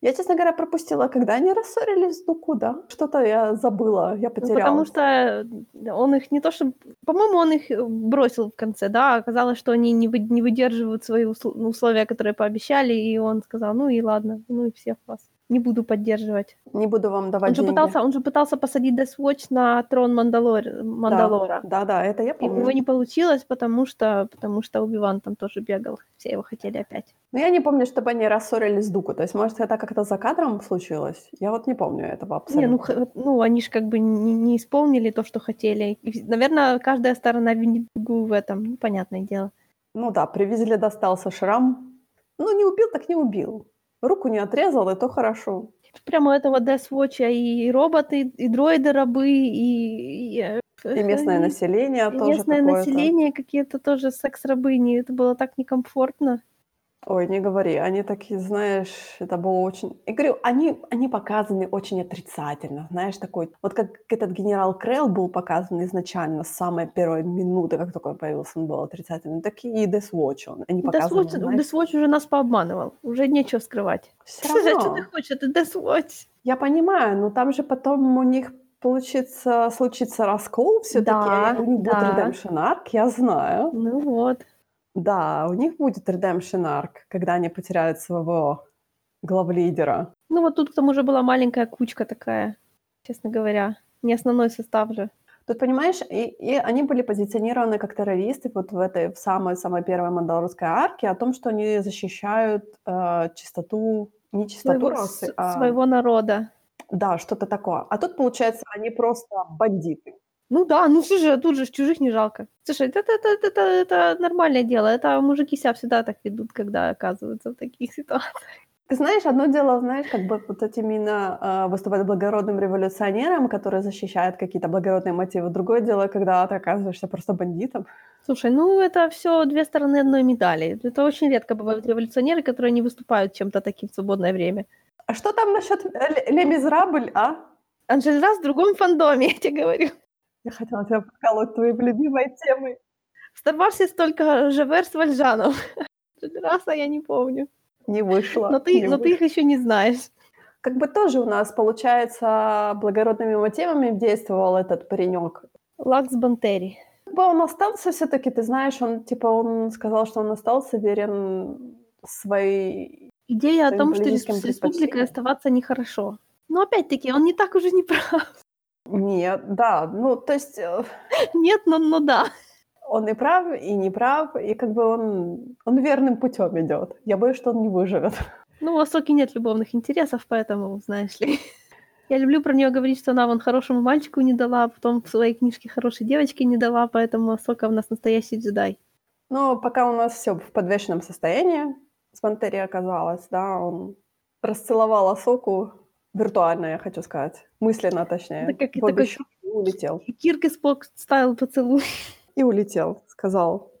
Я, честно говоря, пропустила, когда они рассорились с Дуку, да? Что-то я забыла, я Ну, потеряла. потому что он их не то что... По-моему, он их э, бросил в конце, да? Оказалось, что они не, вы- не выдерживают свои усл- ну, условия, которые пообещали, и он сказал, ну и ладно, ну и всех вас. Не буду поддерживать. Не буду вам давать Он же, деньги. пытался, он же пытался посадить Death Watch на трон Мандалор- Мандалора. Да, да, это я И у помню. него не получилось, потому что, потому что Убиван там тоже бегал. Все его хотели опять. Но я не помню, чтобы они рассорились с Дуку. То есть, может, это как-то за кадром случилось? Я вот не помню этого абсолютно. Не, ну, ну они же как бы не, не исполнили то, что хотели. И, наверное, каждая сторона винит другую в этом. Ну, понятное дело. Ну да, привезли, достался шрам. Ну, не убил, так не убил. Руку не отрезал, и то хорошо. Прямо этого Death Watch и роботы, и дроиды-рабы, и... и, э, И местное и- население и тоже местное население, какие-то тоже секс-рабыни. Это было так некомфортно. Ой, не говори, они такие, знаешь, это было очень... Я говорю, они, они показаны очень отрицательно, знаешь, такой... Вот как этот генерал Крелл был показан изначально, с самой первой минуты, как только он появился, он был отрицательный, так и Death Watch он. Они показаны, Watch, знаешь, Death Watch уже нас пообманывал. Уже нечего скрывать. а равно. что ты хочешь? Это Death Watch. Я понимаю, но там же потом у них получится, случится раскол все-таки, Да, у них да. Redemption Arc, я знаю. Ну вот. Да, у них будет Redemption Arc, когда они потеряют своего главлидера. Ну вот тут к тому же была маленькая кучка такая, честно говоря. Не основной состав же. Тут, понимаешь, и, и они были позиционированы как террористы вот в этой в самой-самой первой мандалорской арке о том, что они защищают э, чистоту, не чистоту Своего, расы, а своего народа. да, что-то такое. А тут, получается, они просто бандиты. Ну да, ну слушай, а тут же чужих не жалко. Слушай, это, это, это, это, это нормальное дело. Это мужики себя всегда так ведут, когда оказываются в таких <laughs> ситуациях. Ты знаешь, одно дело, знаешь, как бы вот этим именно э, выступать благородным революционером, который защищает какие-то благородные мотивы. Другое дело, когда ты оказываешься просто бандитом. Слушай, ну это все две стороны одной медали. Это очень редко бывают революционеры, которые не выступают чем-то таким в свободное время. А что там насчет Ле Ле Мизрабль, а? Анжель раз в другом фандоме, <laughs> я тебе говорю. Я хотела тебя подколоть твоей любимой темой. В Старварсе столько Жевер с Вальжаном. <laughs> Анжель Раса я не помню. Не вышло. Но ты, не но ты их еще не знаешь. Как бы тоже у нас, получается, благородными мотивами действовал этот паренек. Лакс Бантери. бы он остался все-таки, ты знаешь, он типа он сказал, что он остался верен своей Идея о том, что республикой оставаться нехорошо. Но опять-таки, он не так уже не прав. Нет, да, ну то есть э, <laughs> Нет, но, но да. он и прав, и не прав, и как бы он, он верным путем идет. Я боюсь, что он не выживет. Ну, у Асоки нет любовных интересов, поэтому, знаешь ли. Я люблю про нее говорить, что она вон хорошему мальчику не дала, а потом в своей книжке хорошей девочке не дала, поэтому Асока у нас настоящий джедай. Но пока у нас все в подвешенном состоянии, с Пантери оказалось, да, он расцеловал Асоку виртуально, я хочу сказать, мысленно точнее. Да как и в обе такой улетел. Кирк Спок ставил поцелуй. <laughs> И улетел, сказал,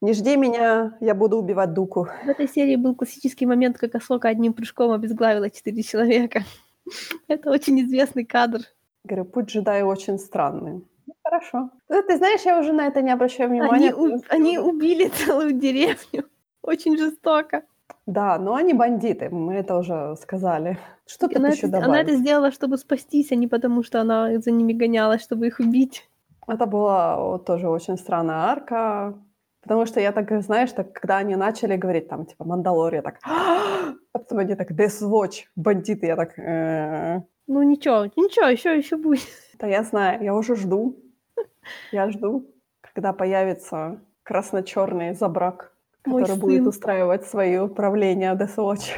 не жди меня, я буду убивать Дуку. В этой серии был классический момент, как Асока одним прыжком обезглавила четыре человека. <laughs> Это очень известный кадр. Говорю, путь джедая очень странный. Ну, хорошо. Ну, Ты знаешь, я уже на это не обращаю Они, внимания. у- потому что- они убили целую деревню. <laughs> Очень жестоко. Да, но они бандиты, мы это уже сказали. <laughs> Что тут Она еще это, она это сделала, чтобы спастись, а не потому, что она за ними гонялась, чтобы их убить. Это была вот тоже очень странная арка, потому что я так, знаешь, так, когда они начали говорить там, типа, Мандалор, я так, <gasps> а потом они так, Death Watch, бандиты, я так, «Э, Ну ничего, ничего, еще еще будет. да я знаю, я уже жду, <laughs> я жду, когда появится красно-черный забрак, Мой который будет сын. устраивать свои управления Death Watch.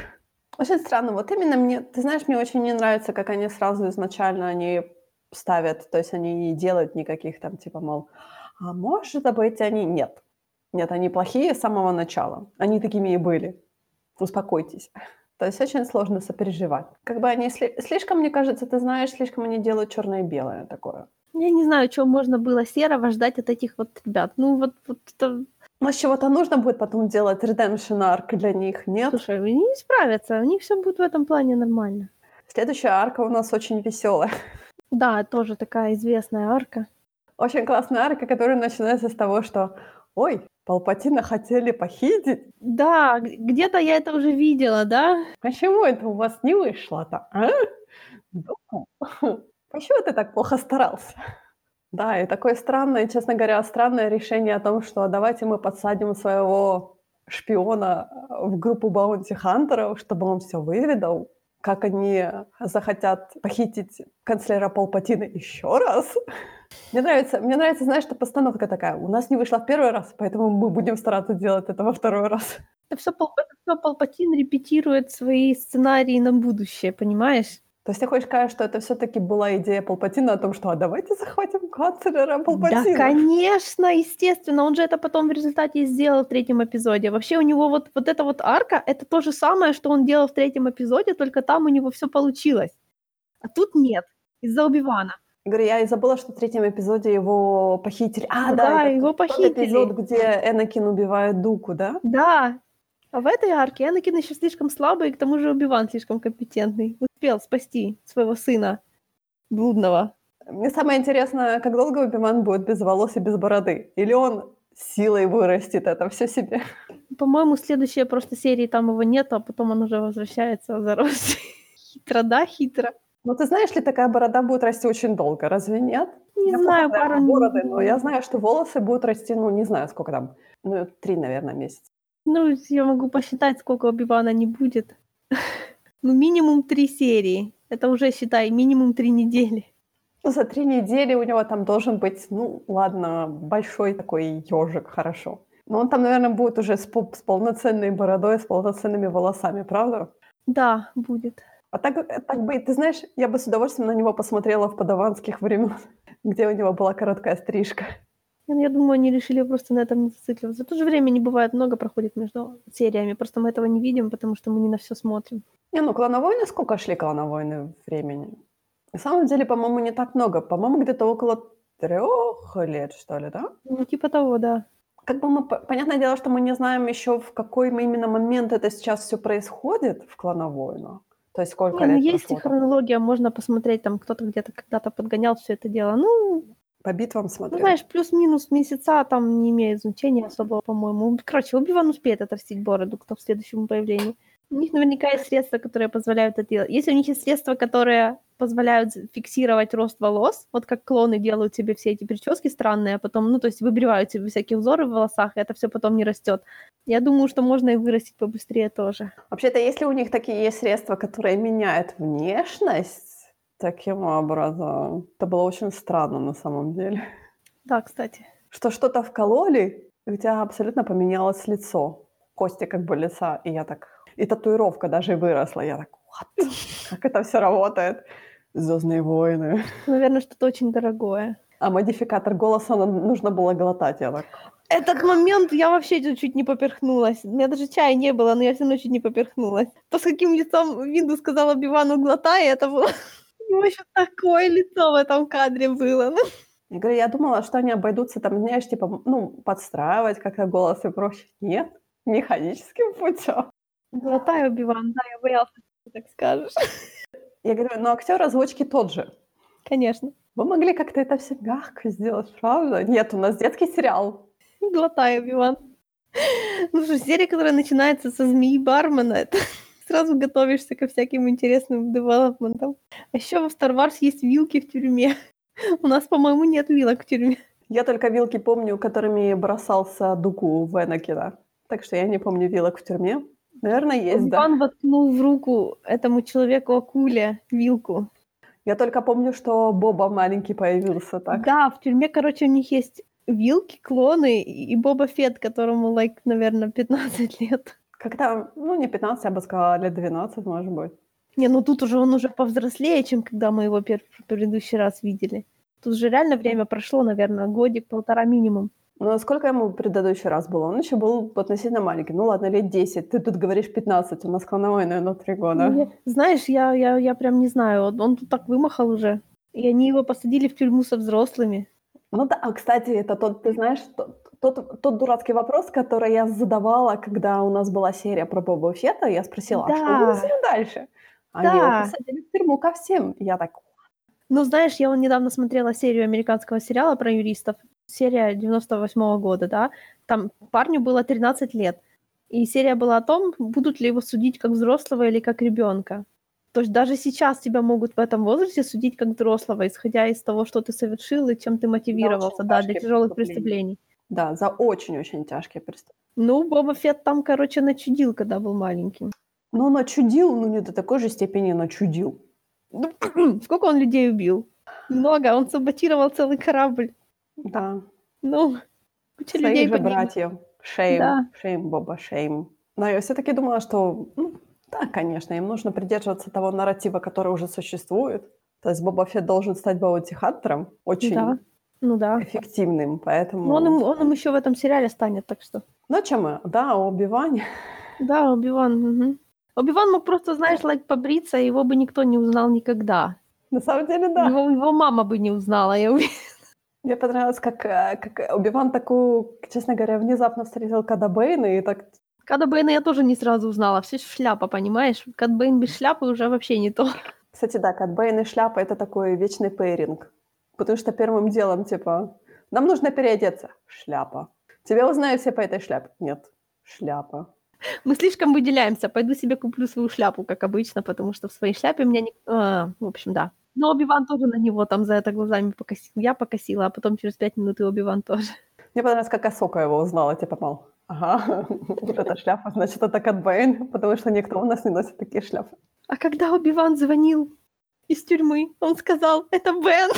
Очень странно, вот именно мне, ты знаешь, мне очень не нравится, как они сразу изначально они ставят, то есть они не делают никаких там, типа, мол, а может быть они... Нет, нет, они плохие с самого начала, они такими и были. Успокойтесь. То есть очень сложно сопереживать. Как бы они сли- слишком, мне кажется, ты знаешь, слишком они делают черное и белое такое. Я не знаю, чего можно было серого ждать от этих вот ребят. Ну вот, вот это... Но с чего-то нужно будет потом делать redemption арк для них, нет? Слушай, они не справятся, у них все будет в этом плане нормально. Следующая арка у нас очень веселая. Да, тоже такая известная арка. Очень классная арка, которая начинается с того, что «Ой, Палпатина хотели похитить. Да, где-то я это уже видела, да? Почему это у вас не вышло-то, а? Дука? <laughs> Почему ты так плохо старался?» Да, и такое странное, честно говоря, странное решение о том, что давайте мы подсадим своего шпиона в группу баунти-хантеров, чтобы он все выведал, как они захотят похитить канцлера Палпатина еще раз. Мне нравится, мне нравится, знаешь, что постановка такая. У нас не вышло в первый раз, поэтому мы будем стараться делать это во второй раз. Это все, Палпатин репетирует свои сценарии на будущее, понимаешь? То есть ты хочешь сказать, что это все-таки была идея Палпатина о том, что а давайте захватим канцлера Палпатина? Да, конечно, естественно, он же это потом в результате и сделал в третьем эпизоде. Вообще у него вот, вот эта вот арка, это то же самое, что он делал в третьем эпизоде, только там у него все получилось. А тут нет, из-за Убивана. Говорю, я и забыла, что в третьем эпизоде его похитили. А, Да, да, его тот похитили. эпизод, где Энакин убивает Дуку, да? Да, а в этой арке Энакин еще слишком слабый, и к тому же Убиван слишком компетентный. Успел спасти своего сына блудного. Мне самое интересное, как долго Убиван будет без волос и без бороды? Или он силой вырастет это все себе? По-моему, следующая просто серии там его нету, а потом он уже возвращается заросший. <laughs> Хитро, да, хитро. Ну, ты знаешь ли, такая борода будет расти очень долго, разве нет? Не я знаю, пару... бороды, но я знаю, что волосы будут расти, ну, не знаю, сколько там, ну, три, наверное, месяца. Ну, я могу посчитать, сколько Убивана не будет. <laughs> Ну, минимум три серии. Это уже, считай, минимум три недели. Ну, за три недели у него там должен быть, ну, ладно, большой такой ежик, хорошо. Но он там, наверное, будет уже с, пол- с полноценной бородой, с полноценными волосами, правда? Да, будет. А так, э, так бы, ты знаешь, я бы с удовольствием на него посмотрела в подаванских времен, <laughs> где у него была короткая стрижка. Ну, Я думаю, они решили просто на этом не зацикливаться. В то же время не бывает много проходит между сериями. Просто мы этого не видим, потому что мы не на все смотрим. Не, ну, клановойны, сколько шли клановойны времени? На самом деле, по-моему, не так много. По-моему, где-то около трех лет, что ли, да? Ну, типа того, да. Как бы мы, по- понятное дело, что мы не знаем еще, в какой именно момент это сейчас все происходит в клановойнах. То есть сколько Не, ну лет есть и прошло там? хронология, можно посмотреть, там кто-то где-то когда-то подгонял все это дело. Ну, По битвам ну, смотрел. знаешь, плюс-минус месяца там не имеет значения особого, по-моему. Короче, Убиван успеет отрастить бороду к следующему появлению. У них наверняка есть средства, которые позволяют это делать. Если у них есть средства, которые позволяют фиксировать рост волос, вот как клоны делают себе все эти прически странные, а потом, ну, то есть выбривают себе всякие узоры в волосах, и это все потом не растет. Я думаю, что можно и вырастить побыстрее тоже. Вообще-то, если у них такие есть средства, которые меняют внешность таким образом, это было очень странно на самом деле. Да, кстати. Что что-то вкололи, и у тебя абсолютно поменялось лицо. Кости как бы лица, и я так... И татуировка даже выросла. Я так, what? Как это все работает? Звездные войны. Наверное, что-то очень дорогое. А модификатор голоса нужно было глотать, я так... Этот момент я вообще чуть не поперхнулась. У меня даже чая не было, но я все равно чуть не поперхнулась. То, с каким лицом Винду сказала Бивану глотай, это было... Него еще такое лицо в этом кадре было. Ну. Я говорю, я думала, что они обойдутся там, знаешь, типа, ну, подстраивать как-то голос и проще. Нет, механическим путем. Глотай, Биван, да, я боялся, что ты так скажешь. Я говорю, ну актер озвучки тот же. Конечно. Вы могли как-то это все мягко сделать, правда? Нет, у нас детский сериал. Глотаю, Биван. Ну что, серия, которая начинается со змеи бармена, это сразу готовишься ко всяким интересным девелопментам. А еще в Star Wars есть вилки в тюрьме. <laughs> У нас, по-моему, нет вилок в тюрьме. Я только вилки помню, которыми бросался Дуку в Энакина. Так что я не помню вилок в тюрьме. Наверное, есть, да. Он воткнул в руку этому человеку-акуле вилку. Я только помню, что Боба маленький появился, так? Да, в тюрьме, короче, у них есть вилки, клоны и Боба Фет, которому, like, наверное, 15 лет. Когда, ну, не 15, я бы сказала, лет 12, может быть. Не, ну тут уже он уже повзрослее, чем когда мы его пер- предыдущий раз видели. Тут же реально время прошло, наверное, годик-полтора минимум. Ну, сколько ему предыдущий раз было? Он еще был относительно маленький. Ну ладно, лет 10. Ты тут говоришь 15. У нас клановой, наверное, 3 года. Я, знаешь, я, я, я прям не знаю. Он, он тут так вымахал уже. И они его посадили в тюрьму со взрослыми. Ну да, а, кстати, это тот, ты знаешь, тот, тот, тот дурацкий вопрос, который я задавала, когда у нас была серия про Боба Фета. Я спросила, да. а что будет с ним дальше? Они Да. его посадили в тюрьму ко всем. Я так, Ну, знаешь, я вон недавно смотрела серию американского сериала про юристов. Серия 98 года, да. Там парню было 13 лет. И серия была о том, будут ли его судить как взрослого или как ребенка. То есть даже сейчас тебя могут в этом возрасте судить как взрослого, исходя из того, что ты совершил и чем ты мотивировался, да, для тяжкие тяжелых преступлений. Да, за очень-очень тяжкие преступления. Ну, Боба Фетт там, короче, начудил, когда был маленьким. Ну, начудил, ну не до такой же степени начудил. Ну, <clears throat> сколько он людей убил? Много, он саботировал целый корабль. Да, Ну, куча людей своих же погибло. братьев. Shame, Да. shame, Боба, shame. Но я все-таки думала, что, ну, да, конечно, им нужно придерживаться того нарратива, который уже существует. То есть Боба Фетт должен стать bounty hunter ом, очень Да. Ну да. эффективным, поэтому... Ну, он, им, он им еще в этом сериале станет, так что. Ну, чем мы? Да, Оби-Ван. Да, Оби-Ван. мгм. Оби-Ван мог просто, знаешь, like побриться, и его бы никто не узнал никогда. На самом деле, да. Его, его мама бы не узнала, я уверена. Мне понравилось, как, э, как Оби-Ван такую, честно говоря, внезапно встретил Када Бэйна и так Када Бэйна я тоже не сразу узнала. Все шляпа, понимаешь? Кад Бэйн без шляпы уже вообще не то. Кстати, да, Кад Бэйн и шляпа — это такой вечный пейринг. Потому что первым делом, типа, нам нужно переодеться. Шляпа. Тебя узнают все по этой шляпе. Нет, шляпа. Мы слишком выделяемся. Пойду себе куплю свою шляпу, как обычно, потому что в своей шляпе меня не... А, в общем, да. Но Оби-Ван тоже на него там за это глазами покосил. Я покосила, а потом через пять минут и Оби-Ван тоже. Мне понравилось, как Асока его узнала, типа, мол, ага, <laughs> вот эта шляпа, значит, это Кат Бэйн, потому что никто у нас не носит такие шляпы. А когда Оби-Ван звонил из тюрьмы, он сказал, это Бен.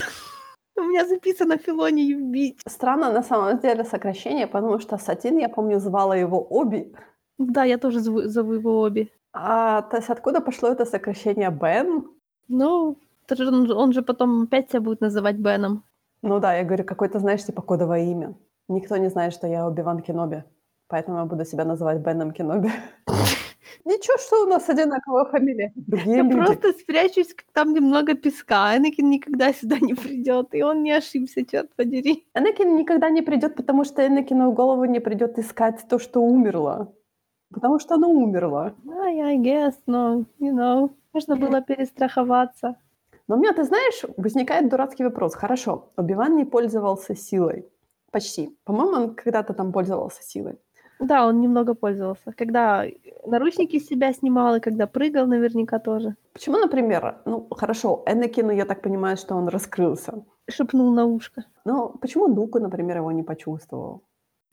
У меня записано Филони убить. Странно на самом деле сокращение, потому что Сатин, я помню, звала его Оби, Да, я тоже зову, зову его Оби. а то есть откуда пошло это сокращение Бен? Ну, он же потом опять себя будет называть Беном. Ну да, я говорю, какое-то, знаешь, типа кодовое имя. Никто не знает, что я Оби-Ван Кеноби, поэтому я буду себя называть Беном Кеноби. <laughs> Ничего, что у нас одинаковая фамилия. Другие Я люди. просто спрячусь, там немного песка. Энакин никогда <laughs> сюда не придет, и он не ошибся, черт подери. Энакин никогда не придет, потому что Энакину в голову не придет искать то, что умерло. Потому что оно умерло. I, I guess, но, you know, можно было перестраховаться. Но у меня, ты знаешь, возникает дурацкий вопрос. Хорошо, Оби-Ван не пользовался силой. Почти. По-моему, он когда-то там пользовался силой. Да, он немного пользовался. Когда наручники с себя снимал, и когда прыгал наверняка тоже. Почему, например, ну, хорошо, Энакину, я так понимаю, что он раскрылся. Шепнул на ушко. Но почему Дуку, например, его не почувствовал?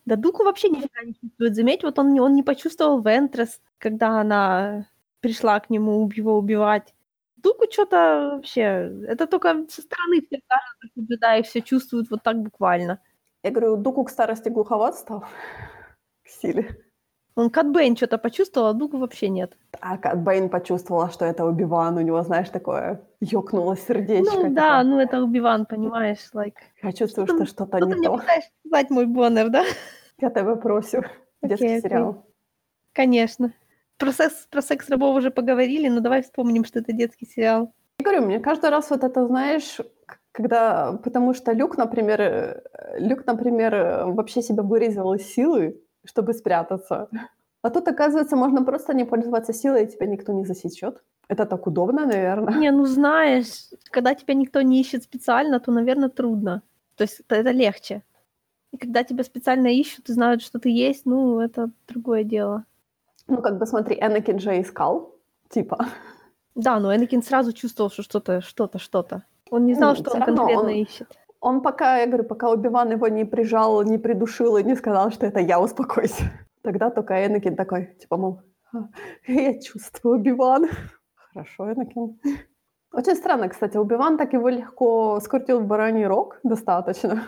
Да Дуку вообще нифига не чувствует. Заметь, вот он, не- он не почувствовал Вентрес, когда она пришла к нему его убивать. Дуку что-то вообще... Это только со стороны все кажется, что джедаи все чувствуют вот так буквально. Я говорю, Дуку к старости глуховат стал. К силе. Он Кат Бэйн что-то почувствовал, а Дуку вообще нет. А Кат Бэйн почувствовала, что это Убиван. У него, знаешь, такое ёкнуло сердечко. ну да, ну это Убиван, понимаешь, like... Я чувствую, Что что ты- что-то Что не ты то. пытаешься сказать, мой Боннер, да? Я тебя просю. <laughs> Детский окей. сериал. Конечно. Про секс, про секс рабов уже поговорили, но давай вспомним, что это детский сериал. Я говорю, мне каждый раз вот это, знаешь, когда... Потому что Люк, например, э, Люк, например, э, вообще себя вырезал из силы, чтобы спрятаться. А тут, оказывается, можно просто не пользоваться силой, и тебя никто не засечет. Это так удобно, наверное. Не, ну знаешь, когда тебя никто не ищет специально, то, наверное, трудно. То есть это, легче. И когда тебя специально ищут и знают, что ты есть, ну, это другое дело. Ну, как бы смотри, Энакин же искал, типа. Да, но Энакин сразу чувствовал, что что-то, что-то, что-то. Он не знал, Ну, что он конкретно он- ищет. Он пока, я говорю, пока Убиван его не прижал, не придушил и не сказал, что это я, успокойся. Тогда только Энакин такой, типа, мол, «А, я чувствую Убиван. Хорошо, Энакин. Очень странно, кстати, Убиван так его легко скрутил в бараний рог достаточно.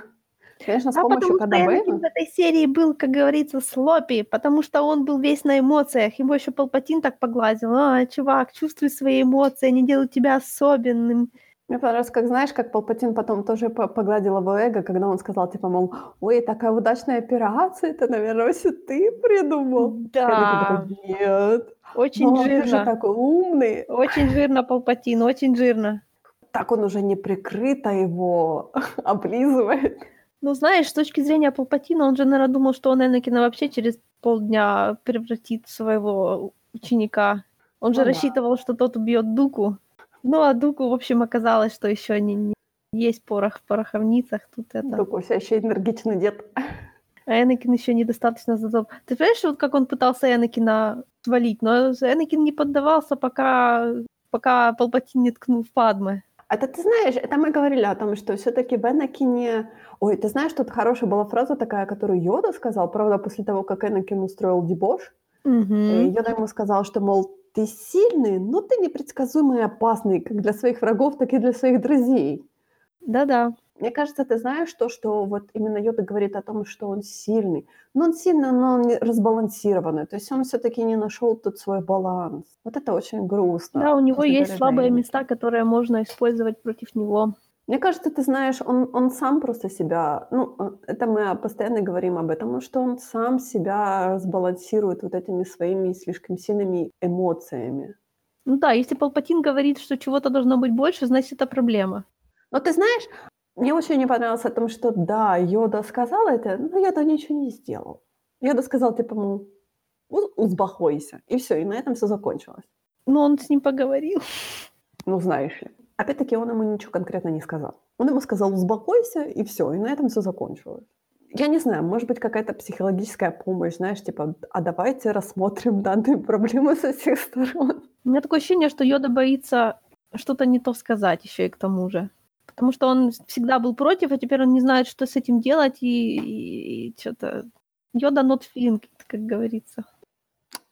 Конечно, с А помощью потому что Энакин в этой серии был, как говорится, слопи, потому что он был весь на эмоциях. Ему еще Палпатин так погладил. А, чувак, чувствуй свои эмоции, они делают тебя особенным. Мне понравилось, как знаешь, как Палпатин потом тоже по- погладил его эго, когда он сказал, типа, мол, ой, такая удачная операция, это, наверное, все ты придумал. Да. Такой, нет, Очень мол, ты же жирно. такой умный. Очень жирно, Палпатин, очень жирно. Так он уже не прикрыто его <laughs> облизывает. Ну, знаешь, с точки зрения Палпатина, он же, наверное, думал, что он Энакина вообще через полдня превратит своего ученика. Он же Ну да. рассчитывал, что тот убьет Дуку. Ну, а Дуку, в общем, оказалось, что еще не, не есть порох в пороховницах. Тут это. Такой вся еще энергичный дед. А Энакин еще недостаточно задоб. Ты понимаешь, вот как он пытался Энакина свалить? Но Энакин не поддавался, пока, пока Палпатин не ткнул в Падме. Это ты знаешь, это мы говорили о том, что все-таки в Энакине... Ой, ты знаешь, тут хорошая была фраза такая, которую Йода сказал, правда, после того, как Энакин устроил дебош. Э, Йода ему сказал, что, мол, ты сильный, но ты непредсказуемый и опасный как для своих врагов, так и для своих друзей. Да-да. Мне кажется, ты знаешь то, что вот именно Йода говорит о том, что он сильный. Но он сильный, но он не разбалансированный. То есть он все-таки не нашел тут свой баланс. Вот это очень грустно. Да, у него есть слабые места, которые можно использовать против него. Мне кажется, ты знаешь, он, он сам просто себя, ну, э, это мы постоянно говорим об этом, что он сам себя разбалансирует вот этими своими слишком сильными эмоциями. Ну да, если Палпатин говорит, что чего-то должно быть больше, значит, это проблема. Но ты знаешь, мне очень не понравилось о том, что да, Йода сказал это, но Йода ничего не сделал. Йода сказал, типа, мол, «У- успокойся, и все, и на этом все закончилось. Ну, он с ним поговорил. Ну, знаешь ли. Опять-таки, он ему ничего конкретно не сказал. Он ему сказал, успокойся, и все, и на этом все закончилось. Я не знаю, может быть, какая-то психологическая помощь, знаешь, типа, а давайте рассмотрим данную проблему со всех сторон. У меня такое ощущение, что Йода боится что-то не то сказать еще и к тому же. Потому что он всегда был против, а теперь он не знает, что с этим делать, и, и, что-то... Йода not it, как говорится.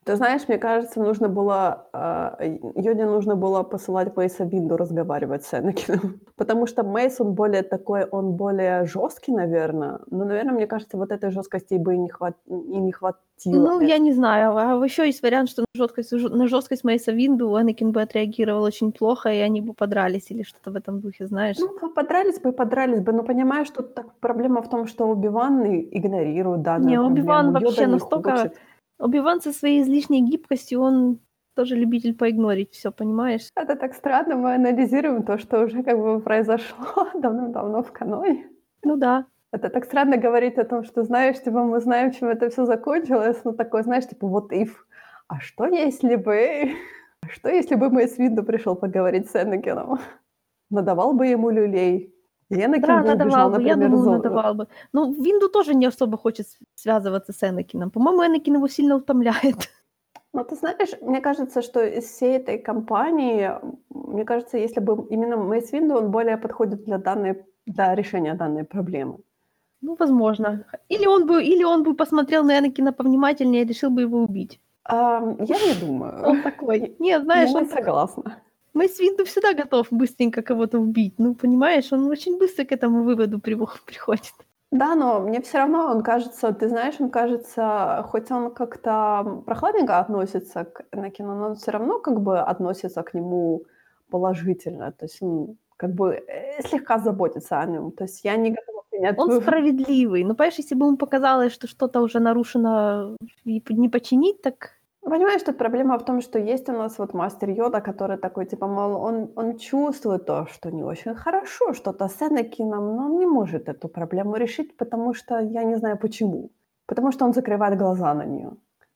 Ты знаешь, мне кажется, нужно было, э, Йоде нужно было посылать Мейса Винду разговаривать с Энакином. <laughs> Потому что Мейс, он более такой, он более жесткий, наверное. Но, наверное, мне кажется, вот этой жесткости бы и не, хват... и не хватило. Ну, я не знаю. А еще есть вариант, что на жесткость, на жесткость Мейса Винду Энакин бы отреагировал очень плохо, и они бы подрались или что-то в этом духе, знаешь. Ну, подрались бы, подрались бы, но понимаешь, тут так проблема в том, что Оби-Ван и- игнорирует данную Не, Йода вообще настолько хочет. Оби-Ван со своей излишней гибкостью, он тоже любитель поигнорить все, понимаешь? Это так странно, мы анализируем то, что уже как бы произошло <laughs> давным-давно в каноне. Ну да. Это так странно говорить о том, что, знаешь, типа, мы знаем, чем это все закончилось, ну, такое, знаешь, типа, вот if. А что если бы... А <laughs> что если бы Мейс Винду пришел поговорить с Энакином? Надавал бы ему люлей. Энакин Да, надавал бы, я например, думаю, за- надавал бы. Но Винду тоже не особо хочет связываться с Энакином. По-моему, Энакин его сильно утомляет. <laughs> Но ты знаешь, мне кажется, что из всей этой компании, мне кажется, если бы именно Мейс Винду, он более подходит для данной, для решения данной проблемы. Ну, возможно. Или он бы, или он бы посмотрел на Энакина повнимательнее и решил бы его убить. Ам, я не думаю. Он такой. Нет, знаешь, Я он не согласна. Мейс Винду всегда готов быстренько кого-то убить. Ну, понимаешь, он очень быстро к этому выводу <laughs> приходит. Да, но мне все равно он кажется, ты знаешь, он кажется, хоть он как-то прохладненько относится к Энакину, но он все равно как бы относится к нему положительно. То есть он как бы э, слегка заботится о нем. То есть я не готова принять Он справедливый. Ну, понимаешь, если бы ему показалось, что что-то уже нарушено и не починить, так Понимаешь, тут проблема в том, что есть у нас вот мастер Йода, который такой, типа, мол, он, он чувствует то, что не очень хорошо, что-то с Энакином, но он не может эту проблему решить, потому что я не знаю почему. Потому что он закрывает глаза на нее.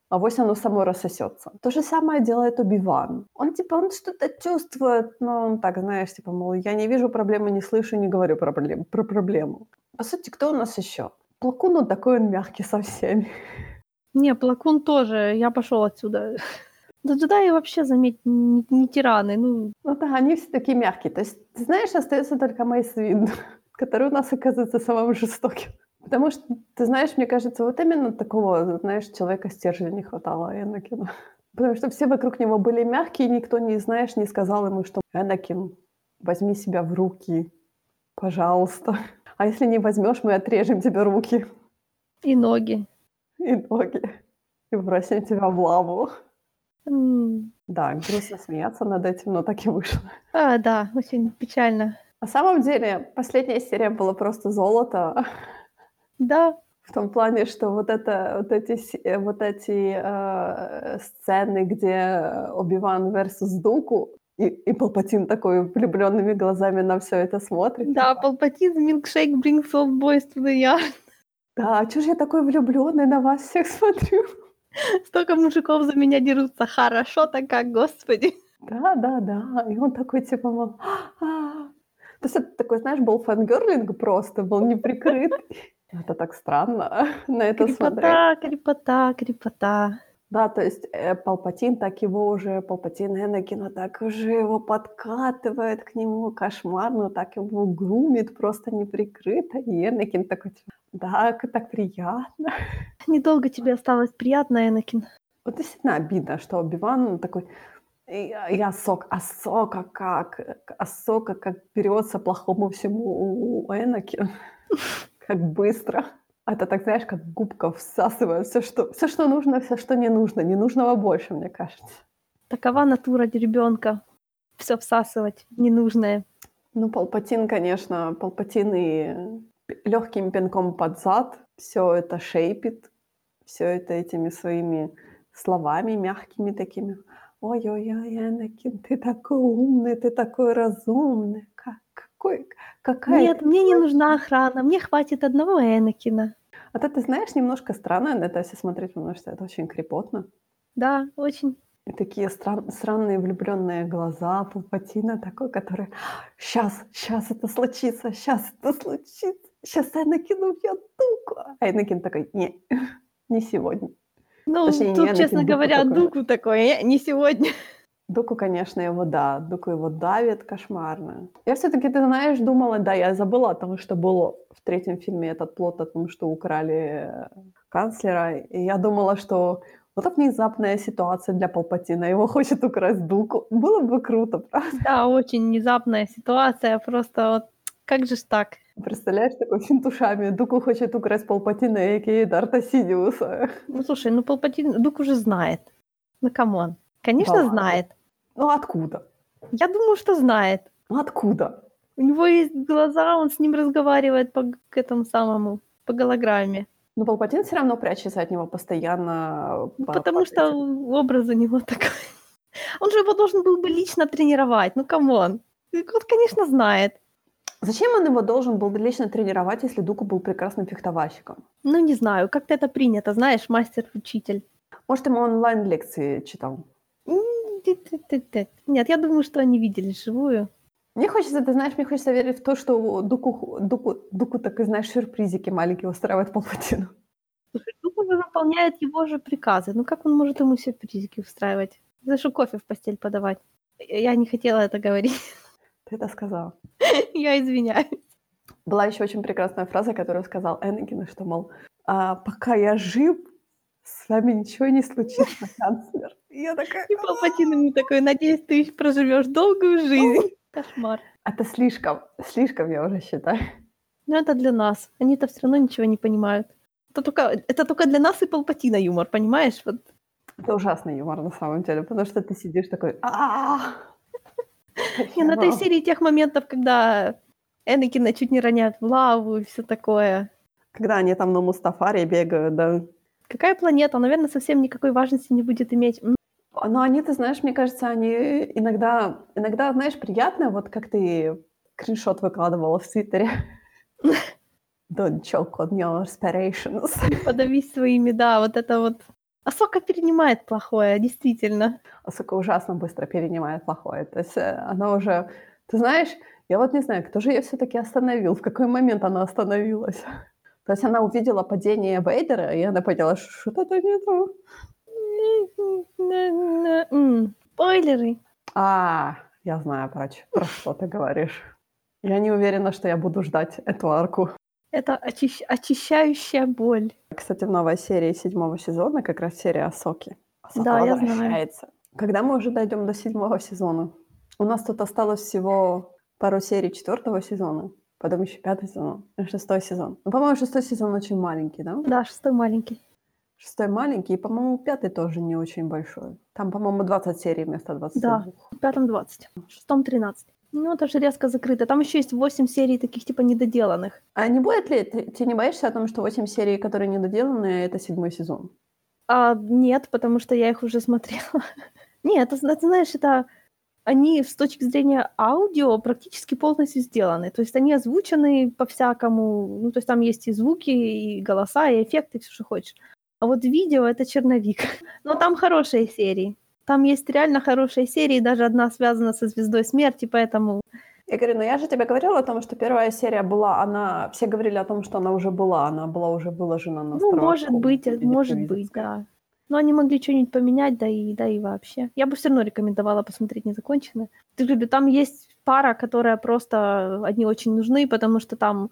А вось оно само рассосется. То же самое делает Убиван. Он, типа, он что-то чувствует, но он так, знаешь, типа, мол, я не вижу проблемы, не слышу, не говорю про, проблем, про проблему. По сути, кто у нас еще? Плакун, он такой, он мягкий со всеми. Не, Плакун тоже, я пошел отсюда. <laughs> Да туда и вообще, заметь, не, не тираны. Ну, Ну да, они все такие мягкие. То есть, ты знаешь, остается только Мейс Винду, <laughs> который у нас оказывается самым жестоким. Потому что, ты знаешь, мне кажется, вот именно такого, знаешь, человека стержня не хватало Энакину. <laughs> Потому что все вокруг него были мягкие, и никто, не знаешь, не сказал ему, что «Энакин, возьми себя в руки, пожалуйста. А если не возьмешь, мы отрежем тебе руки и ноги. И ноги и бросим тебя в лаву». М, Да, грустно смеяться над этим, но так и вышло. А, да, очень печально. На самом деле, последняя серия была просто золото. Да, В том плане, что вот, это, вот эти, вот эти э, сцены, где Оби-Ван versus Дуку, и, и Палпатин такой влюбленными глазами на все это смотрит. да, Палпатин, милкшейк, brings all boys to the yard. Да, а чё ж я такой влюбленный на вас всех смотрю? <laughs> Столько мужиков за меня дерутся. Хорошо-то как, господи. Да, да, да. И он такой, типа, мол. То есть это такой, знаешь, был фангерлинг просто, был неприкрытый. <laughs> Это так странно <laughs> на это смотреть. Крепота, крепота, крепота. Да, то есть э, Палпатин так его уже, Палпатин Энакина так уже его подкатывает к нему кошмарно, так его грумит просто неприкрыто. И Энакин такой, типа, да, к- так приятно. <laughs> Недолго тебе осталось приятно, Энакин. Вот действительно обидно, что Обиван такой, и, и Асок, Асока как, Асока как берется плохому всему у Энакина, <laughs> как быстро. Это так, знаешь, как губка всасывает все, что, все, что нужно, все, что не нужно. Не нужного больше, мне кажется. Такова натура ребенка. Все всасывать ненужное. Ну, Палпатин, конечно, Палпатин и легким пинком под зад все это шейпит, все это этими своими словами мягкими такими. Ой-ой-ой, Энакин, ты такой умный, ты такой разумный. Как, какой, какая... Нет, мне не нужна охрана. Мне хватит одного Энакина. А то ты знаешь, немножко странно на это все смотреть, потому что это очень крепотно. Да, очень. И такие стран- странные влюбленные глаза Палпатина такой, который сейчас, сейчас это случится, сейчас это случится, сейчас Энакин убьет Дуку. А Энакин такой, не, <laughs> не сегодня. Ну, Точнее, не тут, честно Дуку говоря, такой. Дуку такой, «Э, не сегодня. Дуку, конечно, его, да, Дуку его давит кошмарно. Я все-таки, ты знаешь, думала, да, я забыла о том, что было в третьем фильме этот плод о том, что украли э, канцлера, и я думала, что вот так внезапная ситуация для Палпатина, его хочет украсть Дуку. Было бы круто, правда? Да, очень внезапная ситуация. Просто вот как же ж так? Представляешь, такой финт ушами. Дуку хочет украсть Палпатина, a.k.a. Дарта Сидиуса. Ну, слушай, ну Палпатин, Дуку же знает. Ну, come on. Конечно, Да. знает. Ну откуда? Я думаю, что знает. Ну откуда? У него есть глаза, он с ним разговаривает по к этому самому, по голограмме. Ну, Палпатин все равно прячется от него постоянно. Ну, по- потому по что образ у него <laughs> такой. Он же его должен был бы лично тренировать. Ну, come on. Вот, конечно, знает. Зачем он его должен был лично тренировать, если Дуку был прекрасным фехтовальщиком? Ну, не знаю, как-то это принято, знаешь, мастер-учитель. Может, ему онлайн-лекции читал? Нет, я думаю, что они видели живую. Мне хочется, ты знаешь, мне хочется верить в то, что Дуку, Дуку, Дуку такой, знаешь, сюрпризики маленькие устраивает Палпатину. Слушай, Дуку выполняет его же приказы. Ну как он может ему сюрпризики устраивать? За что кофе в постель подавать? Я не хотела это говорить. <laughs> Ты это сказала. <laughs> Я извиняюсь. Была еще очень прекрасная фраза, которую сказал Энакин, что, мол, а, пока я жив, с вами ничего не случится, <laughs> канцлер. И я такая... И Палпатин ему такой, надеюсь, ты проживешь долгую жизнь. <laughs> Кошмар. Это слишком, слишком, я уже считаю. Но это для нас. Они-то все равно ничего не понимают. Это только, это только для нас и Палпатина юмор, понимаешь? Вот. Это ужасный юмор на самом деле, потому что ты сидишь такой... «А-а-а!» И на этой серии тех моментов, когда Энакина чуть не роняют в лаву и все такое. Когда они там на Мустафаре бегают, да. Какая планета? Наверное, совсем никакой важности не будет иметь. Но они, ты знаешь, мне кажется, они иногда, иногда, знаешь, приятно, вот как ты скриншот выкладывала в Твиттере. <laughs> Don't choke on your aspirations. Подавись своими, да, вот это вот. Асока перенимает плохое, действительно. Асока ужасно быстро перенимает плохое. То есть э, она уже... Ты знаешь, я вот не знаю, кто же ее все-таки остановил, в какой момент она остановилась. То есть она увидела падение Вейдера, и она поняла, что что-то не то. Спойлеры. А, я знаю, про, про что ты говоришь. Я не уверена, что я буду ждать эту арку. Это очищ... очищающая боль. Кстати, в новой серии седьмого сезона как раз серия Асоки. Асока да, я знаю. Когда мы уже дойдем до седьмого сезона? У нас тут осталось всего пару серий четвертого сезона, потом еще пятый сезон, шестой сезон. Ну, по-моему, шестой сезон очень маленький, да? Да, шестой маленький. Шестой маленький, и, по-моему, пятый тоже не очень большой. Там, по-моему, 20 серий вместо 20. Да, в пятом 20, в шестом 13. Ну, это же резко закрыто. Там еще есть 8 серий таких, типа, недоделанных. А не будет ли... Ты, ты не боишься о том, что 8 серий, которые недоделаны, это седьмой сезон? А, нет, потому что я их уже смотрела. <laughs> нет, это, это, знаешь, это... Они с точки зрения аудио практически полностью сделаны. То есть они озвучены по-всякому. Ну, то есть там есть и звуки, и голоса, и эффекты, все, что хочешь. А вот видео — это черновик. <laughs> Но там хорошие серии. Там есть реально хорошие серии, даже одна связана со Звездой Смерти, поэтому... Я говорю, ну я же тебе говорила о том, что первая серия была, она... Все говорили о том, что она уже была, она была уже выложена на Ну, может быть, может быть, да. Но они могли что-нибудь поменять, да и, да и вообще. Я бы все равно рекомендовала посмотреть незаконченное. Ты говорю, там есть пара, которая просто... Одни очень нужны, потому что там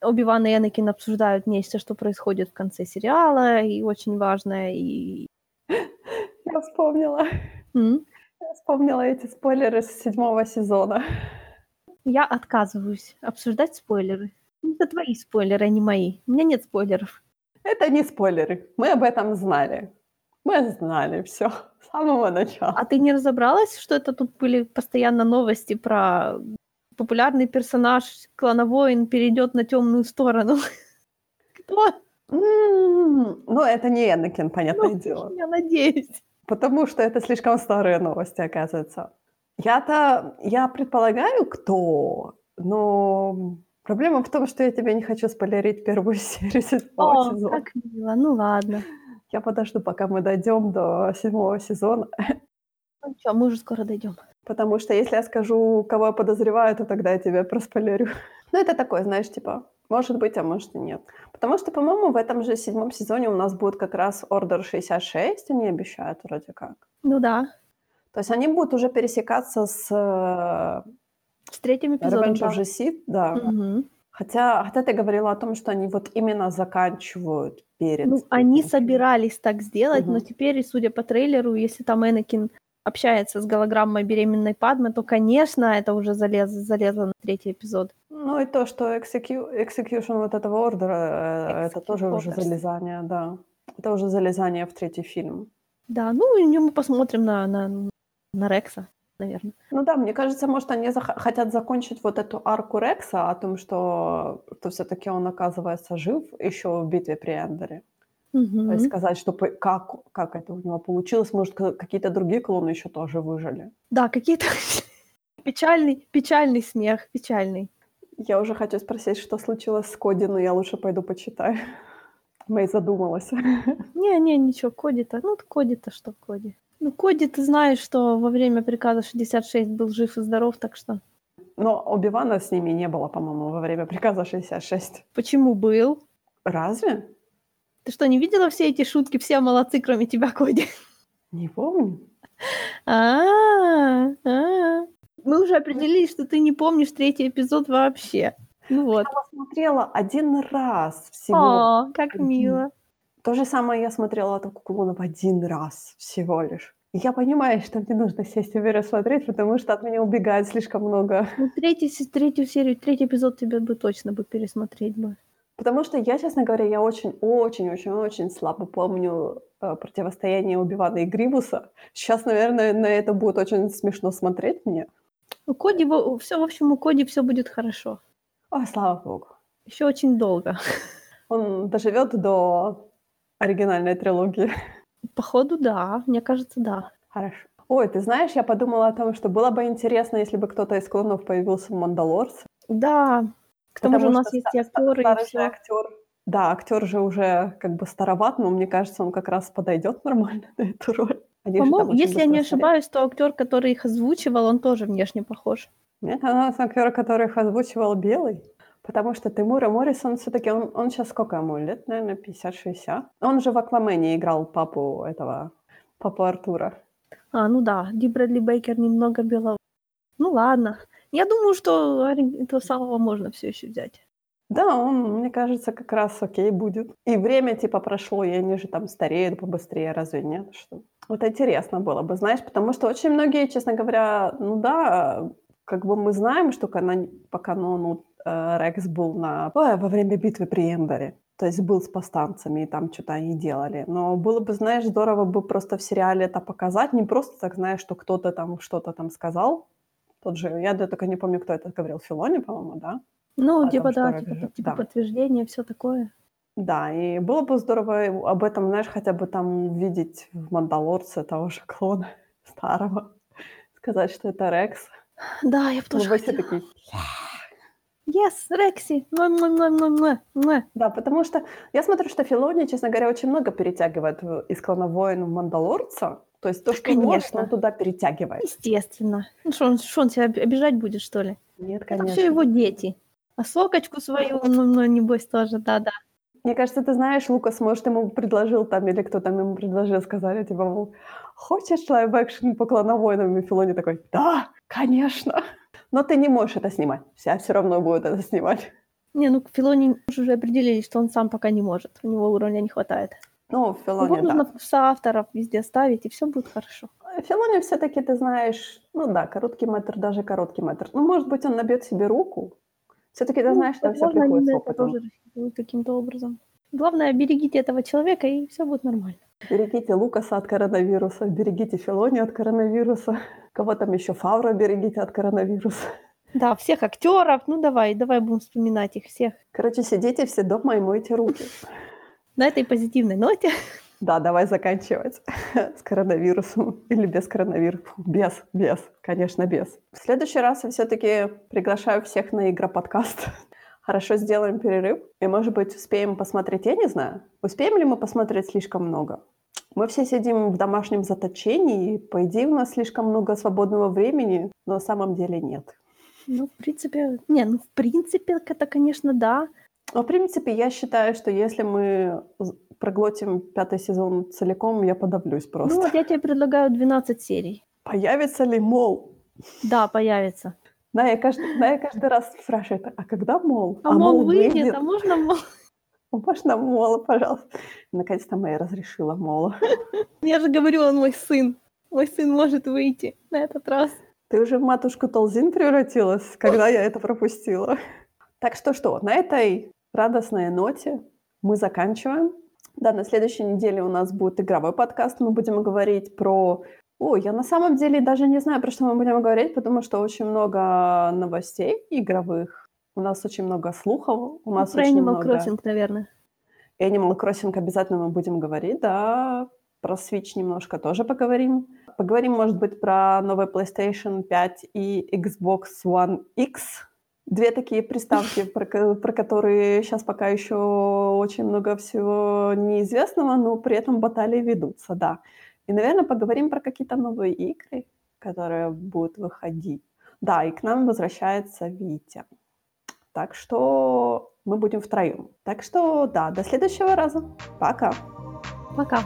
Оби-Ван и Энакин обсуждают нечто, что происходит в конце сериала, и очень важное, и <laughs> я вспомнила. Mm? Я вспомнила эти спойлеры с седьмого сезона. Я отказываюсь обсуждать спойлеры. Это твои спойлеры, а не мои. У меня нет спойлеров. Это не спойлеры. Мы об этом знали. Мы знали все с самого начала. А ты не разобралась, что это тут были постоянно новости про популярный персонаж клановоин перейдет на темную сторону? <laughs> Кто? Ну, это не Энакин, понятное ну, дело. Я надеюсь. Потому что это слишком старые новости, оказывается. Я-то, я предполагаю, кто, но проблема в том, что я тебе не хочу спойлерить первую <laughs> серию седьмого О, сезона. как мило, ну ладно. Я подожду, пока мы дойдем до седьмого сезона. Ну что, мы уже скоро дойдем. Потому что если я скажу, кого я подозреваю, то тогда я тебя <laughs> проспойлерю. Ну, это такое, знаешь, типа, может быть, а может и нет. Потому что, по-моему, в этом же седьмом сезоне у нас будет как раз Order 66, они обещают вроде как. Ну да. То есть они будут уже пересекаться с... С третьим эпизодом. Revenge of да. Угу. Хотя, хотя ты говорила о том, что они вот именно заканчивают перед... Ну, они собирались так сделать, Мгм. но теперь, судя по трейлеру, если там Энакин общается с голограммой беременной Падмы, то, конечно, это уже залез, залезло на третий эпизод. Ну и то, что execu- execution вот этого ордера, э, это тоже уже Executors. залезание, да. Это уже залезание в третий фильм. Да, ну и мы посмотрим на, на, на Рекса, наверное. Ну да, мне кажется, может, они зах- хотят закончить вот эту арку Рекса о том, что, что все-таки он оказывается жив еще в битве при Эндере. Мгм. То есть сказать, что как, как это у него получилось, может, ка- какие-то другие клоны еще тоже выжили. Да, какие-то <laughs> печальный, печальный смех, печальный. Я уже хочу спросить, что случилось с Коди, но я лучше пойду почитаю. <laughs> Мэй задумалась. <laughs> Не-не, ничего, Коди-то, ну Коди-то что Коди? Ну Коди, ты знаешь, что во время приказа 66 был жив и здоров, так что... Но Оби-Вана с ними не было, по-моему, во время приказа 66. Почему был? Разве? Ты что, не видела все эти шутки? Все молодцы, кроме тебя, Коди. Не помню. А, а. Мы уже определили, что ты не помнишь третий эпизод вообще. Ну вот. Я посмотрела один раз всего. О, как мило. То же самое я смотрела «Атаку клонов» один раз всего лишь. Я понимаю, что мне нужно сесть и пересмотреть, потому что от меня убегает слишком много. Ну, третий, третью серию, третий эпизод тебе бы точно бы пересмотреть бы. Потому что я, честно говоря, я очень-очень-очень-очень слабо помню э, противостояние Убивана и Грибуса. Сейчас, наверное, на это будет очень смешно смотреть мне. У Коди, все, в общем, у Коди все будет хорошо. Ой, слава богу. Еще очень долго. Он доживет до оригинальной трилогии. Походу, да. Мне кажется, да. Хорошо. Ой, ты знаешь, я подумала о том, что было бы интересно, если бы кто-то из клонов появился в «Мандалорце». Да. К тому же у нас есть актеры, и все. актер. Да, актер же уже как бы староват, но мне кажется, он как раз подойдет нормально <laughs> на эту роль. Они По-моему, если я не ошибаюсь, то актер, который их озвучивал, он тоже внешне похож. Мне казалось, актер, который их озвучивал белый. Потому что Тимура Моррисон все-таки, он, он сейчас сколько ему лет, наверное, 50-60. Он же в Аквамене играл папу этого, папу Артура. А, ну да, Ди Брэдли Бейкер немного белого. Ну ладно. Я думаю, что этого самого можно все еще взять. Да, он, мне кажется, как раз окей будет. И время типа прошло, и они же там стареют побыстрее, разве нет? Что? Вот интересно было бы, знаешь, потому что очень многие, честно говоря, ну да, как бы мы знаем, что канон- по канону э, Рекс был на, во время битвы при Эндоре. То есть был с повстанцами, и там что-то они делали. Но было бы, знаешь, здорово бы просто в сериале это показать. Не просто так, знаешь, что кто-то там что-то там сказал. Тот же, я да, только не помню, кто это говорил, Филони, по-моему, да? Ну, А типа, там да, типа, Рекс- типа да. подтверждение, все такое. Да, и было бы здорово об этом, знаешь, хотя бы там увидеть в «Мандалорце» того же клона <laughs> старого. Сказать, что это Рекс. Да, я бы Ну, тоже все хотела. такие... Yes, Рекси! Да, потому что я смотрю, что Филони, честно говоря, очень много перетягивает из «Клана воин» в «Мандалорца». То есть то, Да, что может, конечно. он туда перетягивает. Естественно. Ну что, он, шо он себя об- обижать будет, что ли? Нет, Это конечно. все его дети. Асокочку свою, ну, ну, небось, тоже, да-да. Мне кажется, ты знаешь, Лукас, может, ему предложил там, или кто там ему предложил, сказали, типа, мол, хочешь live-action по «Clone Wars ам?» И Филони такой, да, конечно. Но ты не можешь это снимать. Вся все равно будет это снимать. Не, ну, Филони уже определили, что он сам пока не может. У него уровня не хватает. Ну, Его Филони, да. нужно в соавторов везде ставить, и все будет хорошо. Филони все-таки, ты знаешь, ну да, короткий метр, даже короткий метр. Ну, может быть, он набьет себе руку. Все-таки, ты Ну, знаешь, там все приходит с опытом. тоже каким-то образом. Главное, берегите этого человека, и все будет нормально. Берегите Лукаса от коронавируса, берегите Филони от коронавируса. Кого там еще? Фавра берегите от коронавируса. Да, всех актеров, ну давай, давай будем вспоминать их всех. Короче, сидите все дома и мойте руки. На этой позитивной ноте. Да, давай заканчивать с коронавирусом или без коронавируса. Без, без, конечно, без. В следующий раз я все-таки приглашаю всех на игроподкаст. Хорошо, сделаем перерыв. И, может быть, успеем посмотреть, я не знаю, успеем ли мы посмотреть слишком много? Мы все сидим в домашнем заточении, и, по идее, у нас слишком много свободного времени, но на самом деле нет. Ну, в принципе, не, ну, в принципе, это, конечно, да. Но, в принципе, я считаю, что если мы проглотим пятый сезон целиком, я подавлюсь просто. Ну, вот я тебе предлагаю 12 серий. Появится ли мол? Да, появится. Да, я каждый, да, я каждый раз спрашиваю, а когда мол? А, мол, выйдет, а можно мол? Можно мола, пожалуйста. Наконец-то моя разрешила мола. <laughs> Я же говорю, он мой сын. Мой сын может выйти на этот раз. Ты уже в матушку Толзин превратилась, когда я это пропустила. Так что что, на этой радостной ноте мы заканчиваем. Да, на следующей неделе у нас будет игровой подкаст. Мы будем говорить про... Ой, я на самом деле даже не знаю, про что мы будем говорить, потому что очень много новостей игровых. У нас очень много слухов. У нас Ну, Про очень Animal много... Crossing, наверное. Animal Crossing обязательно мы будем говорить, да. Про Switch немножко тоже поговорим. Поговорим, может быть, про новый PlayStation 5 и Xbox One X. Две такие приставки, <laughs> про, про которые сейчас пока еще очень много всего неизвестного, но при этом баталии ведутся, да. И, наверное, поговорим про какие-то новые игры, которые будут выходить. Да, и к нам возвращается Витя. Так что мы будем втроем. Так что да, до следующего раза. Пока. Пока.